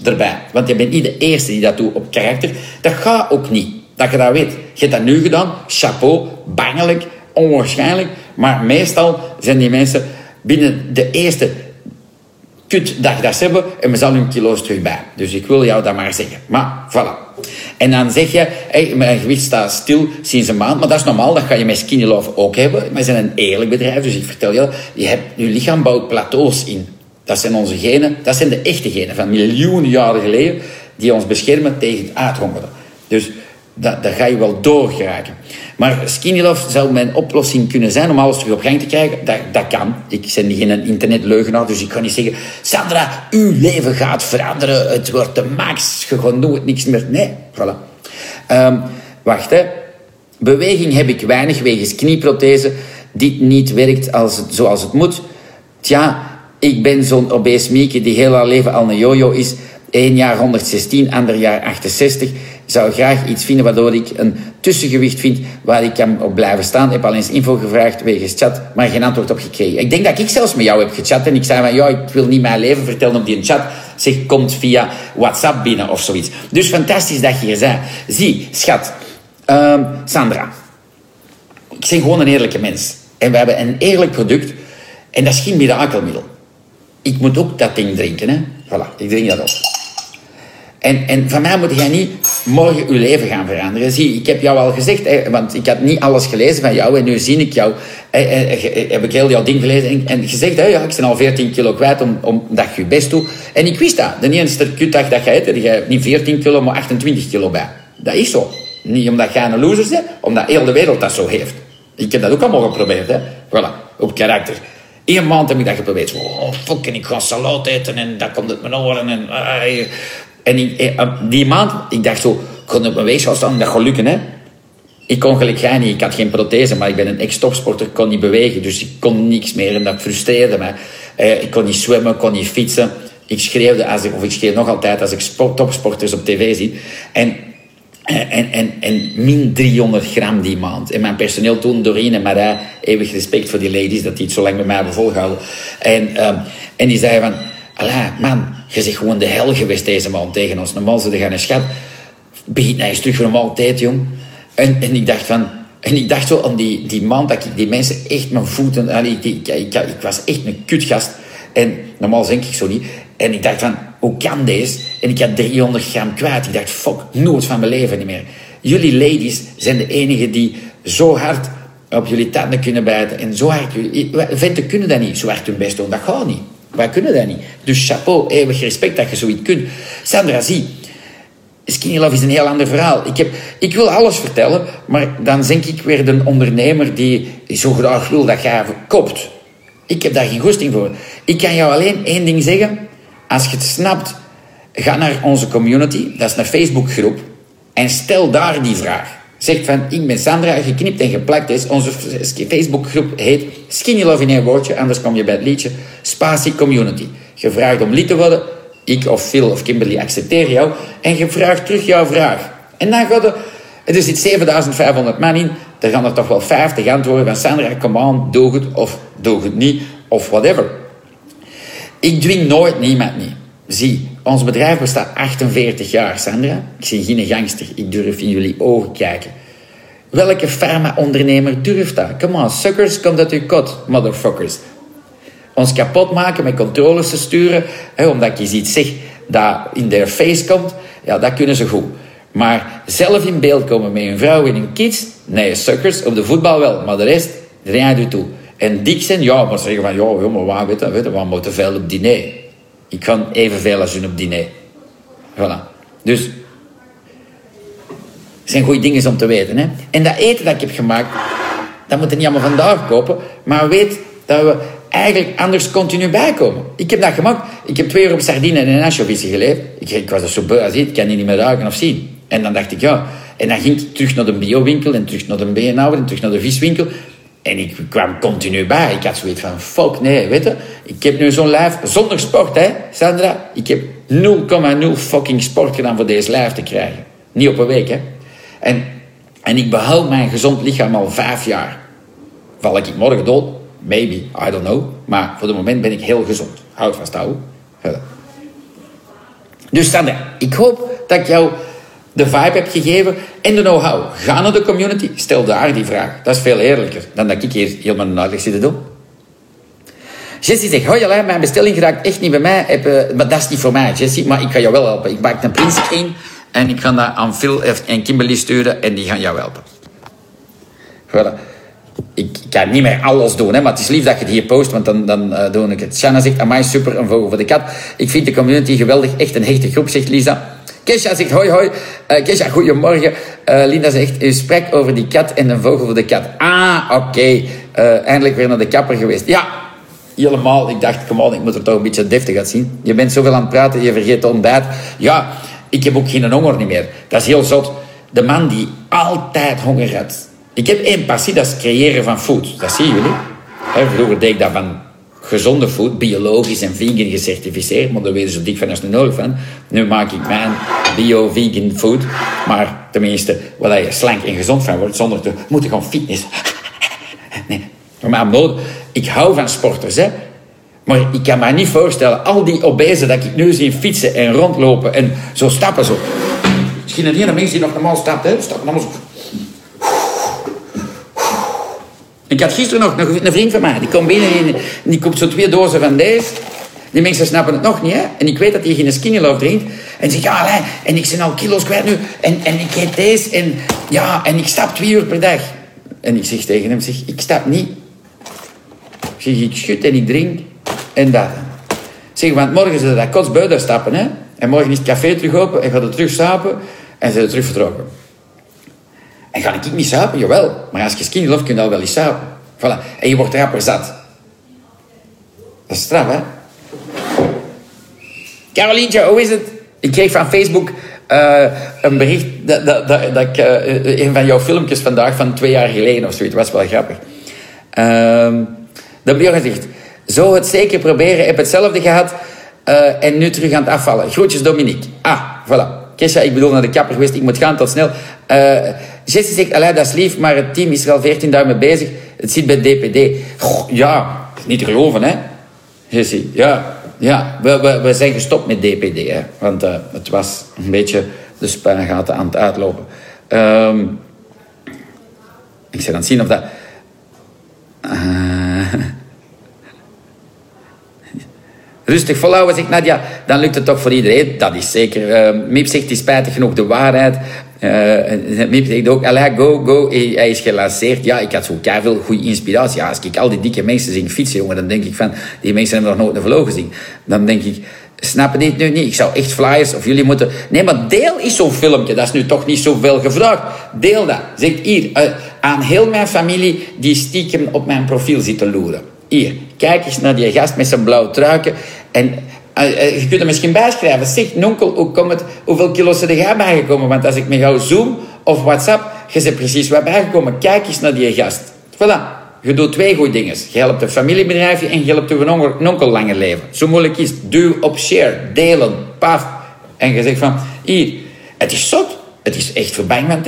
erbij. Want je bent niet de eerste die dat doet op karakter. Dat gaat ook niet. Dat je dat weet. Je hebt dat nu gedaan. Chapeau. Bangelijk. Onwaarschijnlijk. Maar meestal zijn die mensen binnen de eerste kutdag dat ze hebben en we zal hun kilo's terug bij. Dus ik wil jou dat maar zeggen. Maar, voilà. En dan zeg je, mijn gewicht staat stil sinds een maand, maar dat is normaal, dat ga je met Skinny Love ook hebben. Wij zijn een eerlijk bedrijf, dus ik vertel je, je, hebt, je lichaam bouwt plateaus in. Dat zijn onze genen, dat zijn de echte genen van miljoenen jaren geleden, die ons beschermen tegen het uithongeren. Dus dat, dat ga je wel doorgeraken. Maar Skinny Love zou mijn oplossing kunnen zijn om alles terug op gang te krijgen. Dat, dat kan. Ik ben geen internetleugenaar, dus ik kan niet zeggen... Sandra, uw leven gaat veranderen. Het wordt de max. Je gaat nooit niks meer. Nee, voilà. Um, wacht, hè. Beweging heb ik weinig wegens knieprothese. Dit niet werkt als het, zoals het moet. Tja, ik ben zo'n obese mieke die heel haar leven al een jojo is. Eén jaar 116, ander jaar 68 zou graag iets vinden waardoor ik een tussengewicht vind waar ik kan op blijven staan. Ik heb al eens info gevraagd wegens chat, maar geen antwoord op gekregen. Ik denk dat ik zelfs met jou heb gechat en ik zei van ja, ik wil niet mijn leven vertellen op die chat. Zeg, komt via WhatsApp binnen of zoiets. Dus fantastisch dat je hier bent. Zie, schat, uh, Sandra, ik ben gewoon een eerlijke mens. En we hebben een eerlijk product en dat is geen mirakelmiddel. Ik moet ook dat ding drinken, hè. Voilà, ik drink dat op. En, en van mij moet jij niet morgen je leven gaan veranderen. Zie, ik heb jou al gezegd, want ik had niet alles gelezen van jou en nu zie ik jou, heb ik heel jouw ding gelezen en, gezegd, hè, ja, ik ben al 14 kilo kwijt om, omdat je je best doet. En ik wist dat. De eerste kutdag dat hebt, heb je niet 14 kilo, maar 28 kilo bij. Dat is zo. Niet omdat jij een loser bent, omdat heel de wereld dat zo heeft. Ik heb dat ook allemaal geprobeerd, hè. Voilà, op karakter. Eén maand heb ik dat geprobeerd. Oh, fuck, en ik ga eten en dat komt uit mijn oren. En, uh, en eh, eh, die maand, ik dacht zo, ik kon op mijn weegschaal staan, dat gaat lukken, hè. Ik kon gelijk gaan niet, ik had geen prothese, maar ik ben een ex-topsporter, ik kon niet bewegen, dus ik kon niks meer en dat frustreerde me. Eh, ik kon niet zwemmen, ik kon niet fietsen. Ik schreeuwde, als ik, of ik nog altijd als ik topsporters op tv zie. En, en, en, en min 300 gram die maand. En mijn personeel toen, Doreen en Marij, eeuwig respect voor die ladies, dat die het zo lang bij mij hebben volgehouden. En, um, en die zeiden van, Allee, man, je zegt gewoon de hel geweest deze maand tegen ons. Normaal ze gaan een schat. Begint nou eens terug voor een maaltijd, jong. En, en ik dacht van... En ik dacht zo aan die, die maand dat ik die mensen echt mijn voeten... Allee, ik, ik, ik, was echt een kutgast. En normaal denk ik zo niet. En ik dacht van, hoe kan deze? En ik had 300 gram kwijt. Ik dacht, fuck, nooit van mijn leven niet meer. Jullie ladies zijn de enigen die zo hard op jullie tanden kunnen bijten. En zo hard... Venten kunnen dat niet, zo hard hun best doen. Dat gaat niet. Wij kunnen dat niet. Dus chapeau, eeuwig respect dat je zoiets kunt. Sandra, zie. Skinny Love is een heel ander verhaal. Ik, heb, ik wil alles vertellen, maar dan denk ik weer een ondernemer die zo graag wil dat jij verkoopt. Ik heb daar geen goesting voor. Ik kan jou alleen één ding zeggen. Als je het snapt, ga naar onze community. Dat is een Facebookgroep. En stel daar die vraag. Zeg van, ik ben Sandra, geknipt en geplakt is. Onze Facebookgroep heet Skinny Love in één woordje, anders kom je bij het liedje. Spatie Community. Je vraagt om lid te worden. Ik of Phil of Kimberly accepteer jou. En je vraagt terug jouw vraag. En dan gaat er... Er zit 7500 man in. Er gaan er toch wel 50 antwoorden van Sandra, come on, doe het of doe het niet. Of whatever. Ik dwing nooit niemand niet. Zie, ons bedrijf bestaat 48 jaar, Sandra. Ik zie geen gangster. Ik durf in jullie ogen kijken. Welke pharma-ondernemer durft dat? Come on, suckers, komt uit uw kot, motherfuckers. Ons kapot maken met controles te sturen, hè, omdat je iets zegt dat in their face komt, ja, dat kunnen ze goed. Maar zelf in beeld komen met een vrouw en een kids, nee, suckers, op de voetbal wel, maar de rest, rien du tout. En zijn, ja, maar zeggen van, ja, maar waar, je, weet je, we moeten veel op diner. Ik kan evenveel als hun op diner. Voilà. Dus, het zijn goede dingen om te weten. Hè? En dat eten dat ik heb gemaakt, dat moet je niet allemaal vandaag kopen. Maar weet dat we eigenlijk anders continu bijkomen. Ik heb dat gemaakt. Ik heb twee uur op sardine en een ansjovissen geleefd. Ik, ik was zo beu als ik kan die niet meer ruiken of zien. En dan dacht ik, ja. En dan ging ik terug naar de biowinkel en terug naar de beenhouwer en terug naar de viswinkel. En ik kwam continu bij. Ik had zoiets van, fuck, nee, weet je. Ik heb nu zo'n lijf, zonder sport, hè, Sandra. Ik heb 0,0 fucking sport gedaan voor deze lijf te krijgen. Niet op een week, hè. En, en ik behoud mijn gezond lichaam al vijf jaar. Val ik morgen dood? Maybe, I don't know. Maar voor het moment ben ik heel gezond. Houd vast, hou. Dus Sandra, ik hoop dat ik jou de vibe heb gegeven en de know-how. Ga naar de community, stel daar die vraag. Dat is veel eerlijker dan dat ik hier helemaal een uitleg zit te doen. Jessie zegt, hoi Alain, mijn bestelling geraakt echt niet bij mij. Heb, uh, maar dat is niet voor mij, Jessie. Maar ik ga jou wel helpen. Ik maak een printscreen en ik ga dat aan Phil en Kimberly sturen en die gaan jou helpen. Ik, kan niet meer alles doen, hè, maar het is lief dat je het hier post, want dan, dan uh, doe ik het. Shanna zegt, amai, super, een vogel voor de kat. Ik vind de community geweldig, echt een hechte groep, zegt Lisa. Kesha zegt hoi hoi. Uh, Kesha, goedemorgen. Uh, Linda zegt, u spreekt over die kat en een vogel voor de kat. Ah, oké. Uh, eindelijk weer naar de kapper geweest. Ja, helemaal. Ik dacht, kom ik moet er toch een beetje deftig uit zien. Je bent zoveel aan het praten, je vergeet ontbijt. Ja, ik heb ook geen honger niet meer. Dat is heel zot. De man die altijd honger had. Ik heb één passie, dat is creëren van food. Dat zien jullie. Vroeger deed ik dat van gezonde food, biologisch en vegan gecertificeerd, maar daar weten ze dik van als nodig van. Nu maak ik mijn bio-vegan food, maar tenminste, waar je slank en gezond van wordt, zonder te moeten gewoon fitness. nee, maar nodig. Ik hou van sporters, hè. Maar ik kan me niet voorstellen, al die obese dat ik nu zie fietsen en rondlopen en zo stappen zo. Misschien een hele mensen die nog normaal stapt, hè. Stappen allemaal. Ik had gisteren nog een vriend van mij, die komt binnen en die koopt zo twee dozen van deze. Die mensen snappen het nog niet, hè. En ik weet dat hij geen skinny love drinkt. En zegt, ja, Alain, en ik ben al kilo's kwijt nu. En, en ik eet deze. En ja, en ik stap twee uur per dag. En ik zeg tegen hem, zeg, ik stap niet. Ik zeg, ik schud en ik drink. En dat. Zeg, want morgen zullen dat kotsbuiten stappen, hè. En morgen is het café terug open en gaat het terug slapen. En ze zijn terug vertrokken. En ga ik niet suipen? Jawel. Maar als je skinny love kun je wel eens suipen. Voilà. En je wordt rapper zat. Dat is straf, hè? Carolientje, hoe is het? Ik kreeg van Facebook uh, een bericht dat, dat, dat, dat ik uh, een van jouw filmpjes vandaag van twee jaar geleden of zoiets was wel grappig. De Björn zegt: Zo het zeker proberen, heb hetzelfde gehad uh, en nu terug aan het afvallen. Groetjes, Dominique. Ah, voilà. Kesha, ik bedoel naar de kapper geweest, ik moet gaan tot snel. Uh, Jessie zegt, Allee, dat is lief, maar het team is er al 14 dagen mee bezig. Het zit bij DPD. Goh, ja, niet te geloven, hè? Jessie, ja. Ja, we, we, we zijn gestopt met DPD, hè. Want uh, het was een beetje de spuigaten aan het uitlopen. Um, ik zal dan zien of dat... Uh, Rustig volhouden, zegt Nadia. Dan lukt het toch voor iedereen. Dat is zeker. Uh, zegt, is spijtig genoeg de waarheid. Uh, zegt ook, go, go. Hij is gelanceerd. Ja, ik had zo veel goede inspiratie. Ja, als ik al die dikke mensen zie fietsen, jongen, dan denk ik van, die mensen hebben nog nooit een vlog gezien. Dan denk ik, snappen dit nu niet? Ik zou echt flyers of jullie moeten... Nee, maar deel is zo'n filmpje. Dat is nu toch niet zoveel gevraagd. Deel dat. Zeg hier, uh, aan heel mijn familie die stiekem op mijn profiel zitten loeren. Hier, kijk eens naar die gast met zijn blauw truiken. En uh, je kunt er misschien bijschrijven. Zeg, nonkel, hoe komt het, hoeveel kilo's er jij bijgekomen? Want als ik met jou zoom of WhatsApp, je zit precies waar bijgekomen. Kijk eens naar die gast. Voilà. Je doet twee goede dingen. Je helpt een familiebedrijfje en je helpt je nonkel langer leven. Zo moeilijk is Duw op share, delen, paf. En je zegt van, hier, het is zot. Het is echt voorbij mijn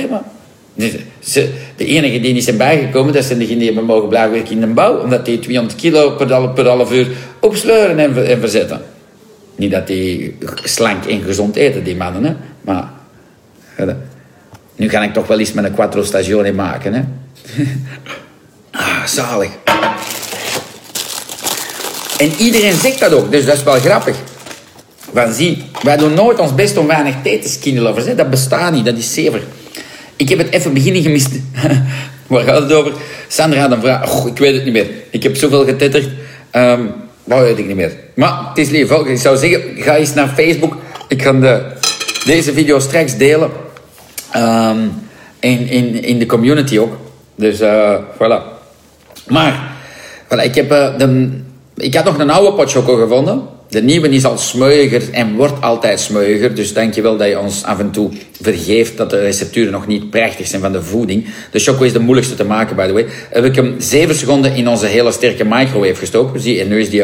De enige die niet zijn bijgekomen, dat zijn degenen die hebben mogen blijven werken in de bouw. Omdat die 200 kilo per, per half uur opsleuren en, en verzetten. Niet dat die slank en gezond eten, die mannen. Hè? Maar nu kan ik toch wel eens met een quattro stagione maken. Hè? ah, zalig. En iedereen zegt dat ook, dus dat is wel grappig. Van zie, wij doen nooit ons best om weinig tijd te skinny lovers. Hè? Dat bestaat niet, dat is zever. Ik heb het even beginnen gemist. Waar gaat het over? Sandra had een vraag. Oh, ik weet het niet meer. Ik heb zoveel getetterd. Um, dat weet ik niet meer. Maar het is lief. Ik zou zeggen, ga eens naar Facebook. Ik ga de, deze video straks delen. Um, in, in, in de community ook. Dus uh, voilà. Maar, voilà, ik heb uh, de, Ik had nog een oude pot choco gevonden. De nieuwe is al smeuiger en wordt altijd smeuiger. Dus dankjewel dat je ons af en toe vergeeft dat de recepturen nog niet prachtig zijn van de voeding. De choco is de moeilijkste te maken, by the way. Heb ik hem 7 seconden in onze hele sterke microwave gestoken. Zie je, en nu is die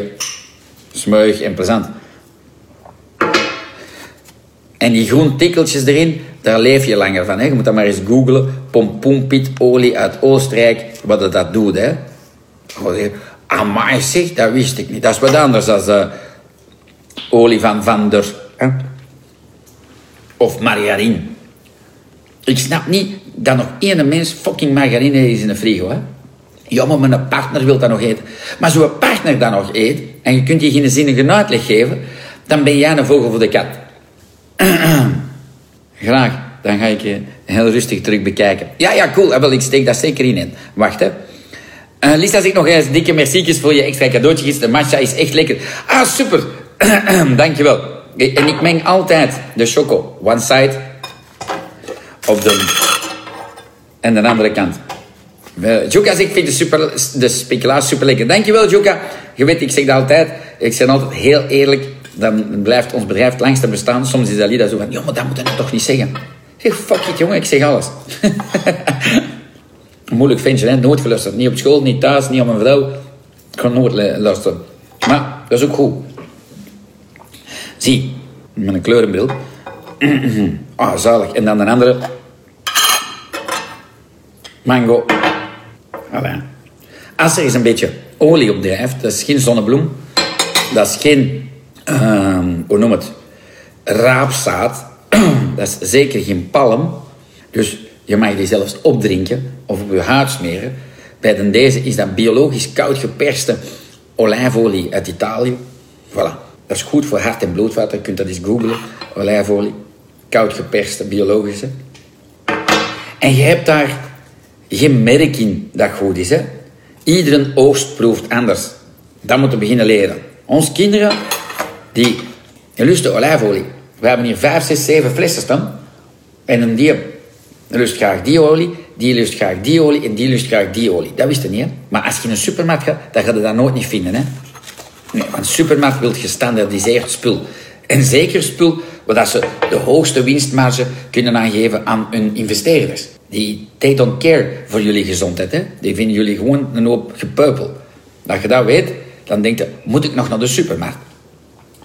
smeuig en plezant. En die groen tikkeltjes erin, daar leef je langer van. Hè? Je moet dat maar eens googlen. Pompoenpietolie uit Oostenrijk, wat dat doet. Hè? Amai zeg, dat wist ik niet. Dat is wat anders dan de olie van Van der... Hè? Of margarine. Ik snap niet dat nog één mens fucking margarine is in de frigo. Hè? Mijn partner wil dat nog eten. Maar zo'n partner dat nog eet, en je kunt je geen zinnige uitleg geven, dan ben jij een vogel voor de kat. Graag, dan ga ik je heel rustig terug bekijken. Ja, ja, cool. Wel, ik steek dat zeker in. Wacht, hè. Uh, Lisa zegt nog eens dikke mercietjes voor je extra cadeautjes. De matcha is echt lekker. Ah, super. Dankjewel. En ik meng altijd de choco. One side op de... En de andere kant. Joka zegt, ik vind de, super, de speculaas super lekker. Dankjewel, Joka. Je weet, ik zeg dat altijd. Ik zeg altijd heel eerlijk. Dan blijft ons bedrijf het langste bestaan. Soms is Alida zo van, ja, maar dat moet je toch niet zeggen. Ik zeg, fuck it, jongen, ik zeg alles. Moeilijk je, hè? nooit geluisterd. Niet op school, niet thuis, niet op mijn vrouw. Ik kan nooit luisteren. Maar dat is ook goed. Zie, met een kleurenbril. Ah, oh, zalig. En dan een andere. Mango. Voilà. Als er eens een beetje olie op drijft, dat is geen zonnebloem, dat is geen, uh, hoe noem het, raapzaad, dat is zeker geen palm. Dus je mag die zelfs opdrinken of op je huid smeren. Bij de deze is dat biologisch koud geperste olijfolie uit Italië. Voilà. Dat is goed voor hart- en bloedvaten. Je kunt dat eens googlen. Olijfolie. Koud geperste, biologische. En je hebt daar geen merk in dat goed is. Hè? Iedere oogst proeft anders. Dat moeten we beginnen leren. Ons kinderen, die lusten olijfolie. We hebben hier vijf, zes, zeven flessen staan. En die lust graag die olie, die lust graag die olie en die lust graag die olie. Dat wist je niet? Maar als je in een supermarkt gaat, dan ga je dat nooit niet vinden, hè? Nee, want supermarkt wil gestandardiseerd spul. En zeker spul waar ze de hoogste winstmarge kunnen aangeven aan hun investeerders. Die they don't care voor jullie gezondheid. Hè? Die vinden jullie gewoon een hoop gepeupel. Dat je dat weet, dan denk je, moet ik nog naar de supermarkt?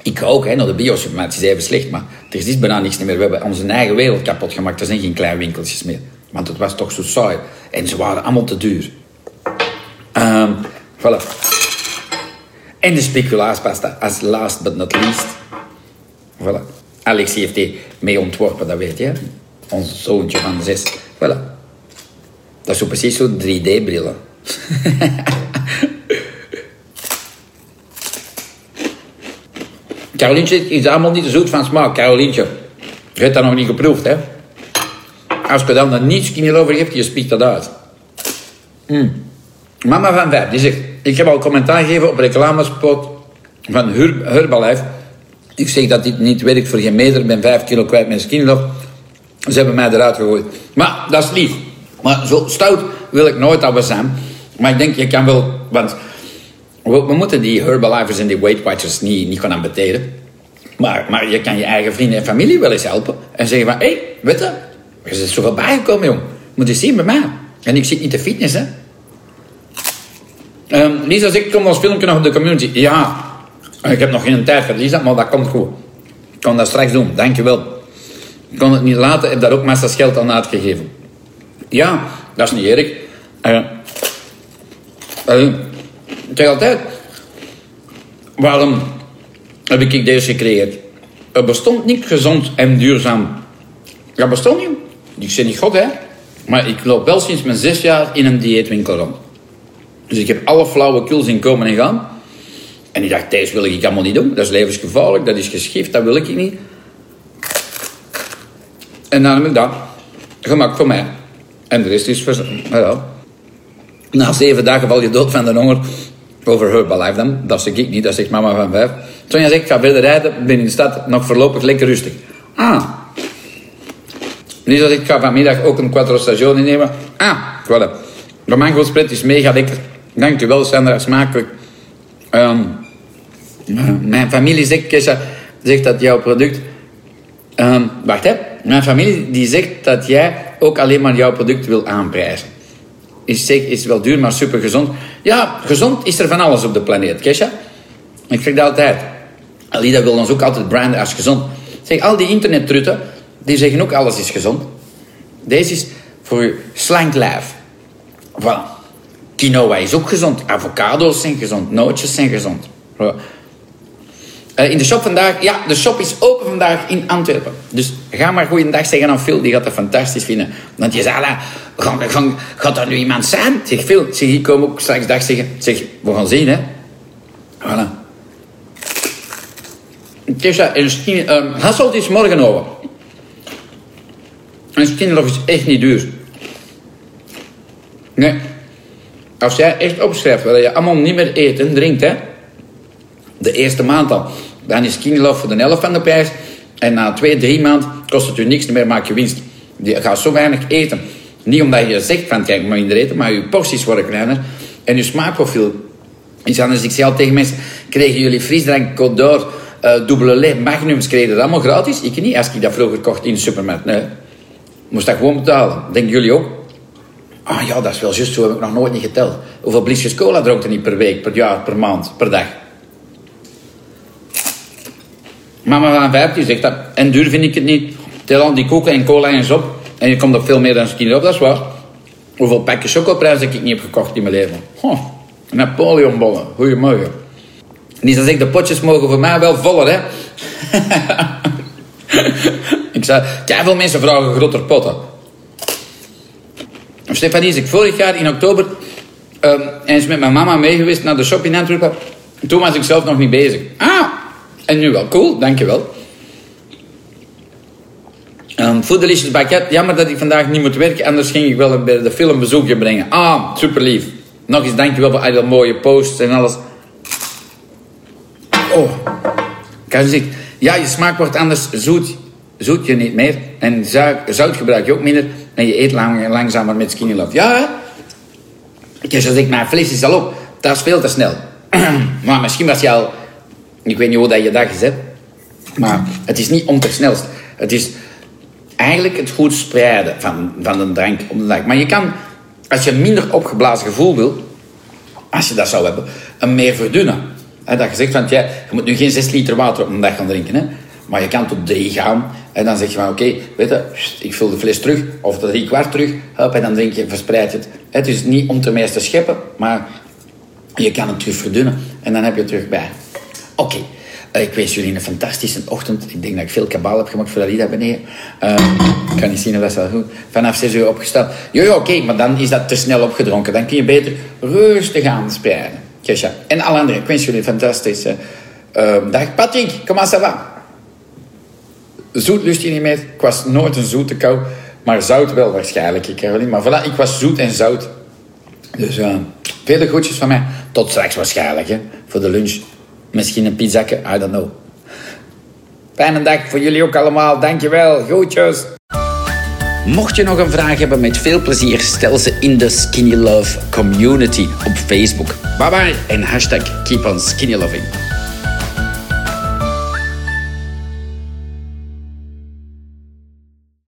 Ik ga ook hè, naar de biosupermarkt. Het is even slecht, maar er is bijna niks meer. We hebben onze eigen wereld kapot gemaakt. Er zijn geen kleine winkeltjes meer. Want het was toch zo saai. En ze waren allemaal te duur. Um, voilà. En de speculaaspasta als last but not least. Voilà. Alex heeft die mee ontworpen, dat weet je. Ons zoontje van zes. Voilà. Dat is zo precies zo'n 3D-brillen. Carolientje is allemaal niet zo zoet van smaak. Carolientje, je hebt dat nog niet geproefd, hè? Als je dan een niet skinny over geeft, je spiekt dat uit. Mm. Mama van vijf, die zegt... Ik heb al commentaar gegeven op reclamespot van Herbalife. Ik zeg dat dit niet werkt voor geen meter. Ik ben vijf kilo kwijt met skinny love. Ze hebben mij eruit gegooid. Maar dat is lief. Maar zo stout wil ik nooit dat we zijn. Maar ik denk, je kan wel... Want we, moeten die Herbalifers en die Weight Watchers niet, niet gaan aanbeteren. Maar, maar je kan je eigen vrienden en familie wel eens helpen. En zeggen van, hé, hey, weet je... Er is zoveel bijgekomen, jong. Moet je zien bij mij. En ik zit niet te fitness, hè. Um, Lisa zegt, kom ons filmpje nog op de community. Ja, ik heb nog geen tijd voor Lisa, maar dat komt goed. Ik kan dat straks doen, dankjewel. Ik kon het niet laten, heb daar ook massa's geld aan uitgegeven. Ja, dat is niet erg. Uh, uh, ik zeg altijd, waarom heb ik deze gecreëerd? Er bestond niet gezond en duurzaam. Dat bestond niet. Ik zeg niet God, hè. Maar ik loop wel sinds mijn zes jaar in een dieetwinkel rond. Dus ik heb alle flauwe kuls in komen en gaan. En ik dacht, deze wil ik allemaal niet doen. Dat is levensgevaarlijk, dat is geschift, dat wil ik niet. En dan heb ik dat. Gemak voor mij. En de rest is voor... Ja. Na zeven dagen val je dood van de honger over Herbalife dan. Dat zeg ik niet, dat zegt mama van vijf. Sonja zegt, ik ga verder rijden, ben in de stad, nog voorlopig lekker rustig. Ah. Lisa zegt, ik ga vanmiddag ook een quattro stagione nemen. Ah, voilà. De mango spread is mega lekker. Dankjewel Sandra, smakelijk. Ehm, mijn familie zegt, Kesha, zegt dat jouw product... Ehm, wacht, hè. Mijn familie die zegt dat jij ook alleen maar jouw product wil aanprijzen. Is, zeg, is wel duur, maar super gezond. Ja, gezond is er van alles op de planeet, Kesha. Ik zeg dat altijd. Alida wil ons ook altijd branden als gezond. Zeg, al die internettrutten, die zeggen ook alles is gezond. Deze is voor je slank lijf. Voilà. Quinoa is ook gezond. Avocado's zijn gezond. Nootjes zijn gezond. Uh, in de shop vandaag... Ja, de shop is open vandaag in Antwerpen. Dus ga maar goeiedag zeggen aan Phil. Die gaat dat fantastisch vinden. Want je zei, gaat, gaat, er nu iemand zijn? Zeg, Phil, zeg, ik kom ook straks dag zeggen. Zeg, we gaan zien, hè. Voilà. Tessa, en skin, um, Hasselt is morgen over. En Skinlof is echt niet duur. Nee. Als jij echt opschrijft dat je allemaal niet meer eet en drinkt, hè. De eerste maand al. Dan is Skinlof voor de helft van de prijs. En na twee, drie maanden kost het u niks meer, maak je winst. Je gaat zo weinig eten. Niet omdat je zegt van kijk, maar minder eten, maar je porties worden kleiner. En je smaakprofiel is anders. Ik zei al tegen mensen, kregen jullie frisdrank Côte uh, dubbele magnums kregen dat allemaal gratis. Ik niet, als ik dat vroeger kocht in de supermarkt. Nee. Moest dat gewoon betalen. Denken jullie ook? Ah ja, dat is wel juist, zo heb ik nog nooit niet geteld. Hoeveel blikjes cola dronk er niet per week, per jaar, per maand, per dag? Mama van 15 zegt dat. En duur vind ik het niet. Tel al die koken en cola eens op. En je komt op veel meer dan een op, dat is waar. Hoeveel pakjes chocoprijs heb ik niet heb gekocht in mijn leven? Oh, Napoleonbollen. Goedemorgen. Niet dat ik de potjes mogen voor mij wel voller, hè? ik zei, veel mensen vragen groter potten. Stefanie is ik vorig jaar in oktober um, eens met mijn mama mee geweest naar de shop in Antwerpen. Toen was ik zelf nog niet bezig. Ah, en nu wel. Cool, dankjewel. Um, Food Bakket. Jammer dat ik vandaag niet moet werken, anders ging ik wel bij de film bezoekje brengen. Ah, super lief. Nog eens dankjewel voor al die mooie posts en alles. Oh, je ja, je smaak wordt anders zoet. Zoet je niet meer. En zout gebruik je ook minder. En je eet lang, langzamer met skinny love. Ja, hè? Dus ik mijn vlees is al op, dat is veel te snel. maar misschien was je al... Ik weet niet hoe dat je dat gezet. Maar het is niet om snelst. Het is eigenlijk het goed spreiden van, van de drank op de dag. Maar je kan, als je een minder opgeblazen gevoel wil, als je dat zou hebben, een meer verdunnen. Dat je van, ja, je moet nu geen 6 liter water op een dag gaan drinken. Hè? Maar je kan tot 3 gaan. En dan zeg je van, oké, ik vul de fles terug. Of de drie kwart terug. en dan drink je, verspreid het. Het is niet om te meeste scheppen. Maar je kan het terug verdunnen. En dan heb je het terug bij. Oké. Eh, ik wens jullie een fantastische ochtend. Ik denk dat ik veel kabaal heb gemaakt voor dat beneden. Uh, ik kan niet zien dat is wel goed. Vanaf 6 uur opgesteld. Jo, oké, maar dan is dat te snel opgedronken. Dan kun je beter rustig aan spreiden. En alle anderen. Ik wens jullie een fantastische uh, dag. Patrick, comment ça va? Zoet lust je niet meer. Ik was nooit een zoete kou. Maar zout wel waarschijnlijk, Caroline. Maar voilà, ik was zoet en zout. Dus uh, vele groetjes van mij. Tot straks waarschijnlijk, hè, voor de lunch. Misschien een pizzake, I don't know. Fijne dag voor jullie ook allemaal. Dankjewel. Groetjes. Mocht je nog een vraag hebben, met veel plezier stel ze in de Skinny Love community op Facebook. Bye bye en hashtag keep on skinny loving.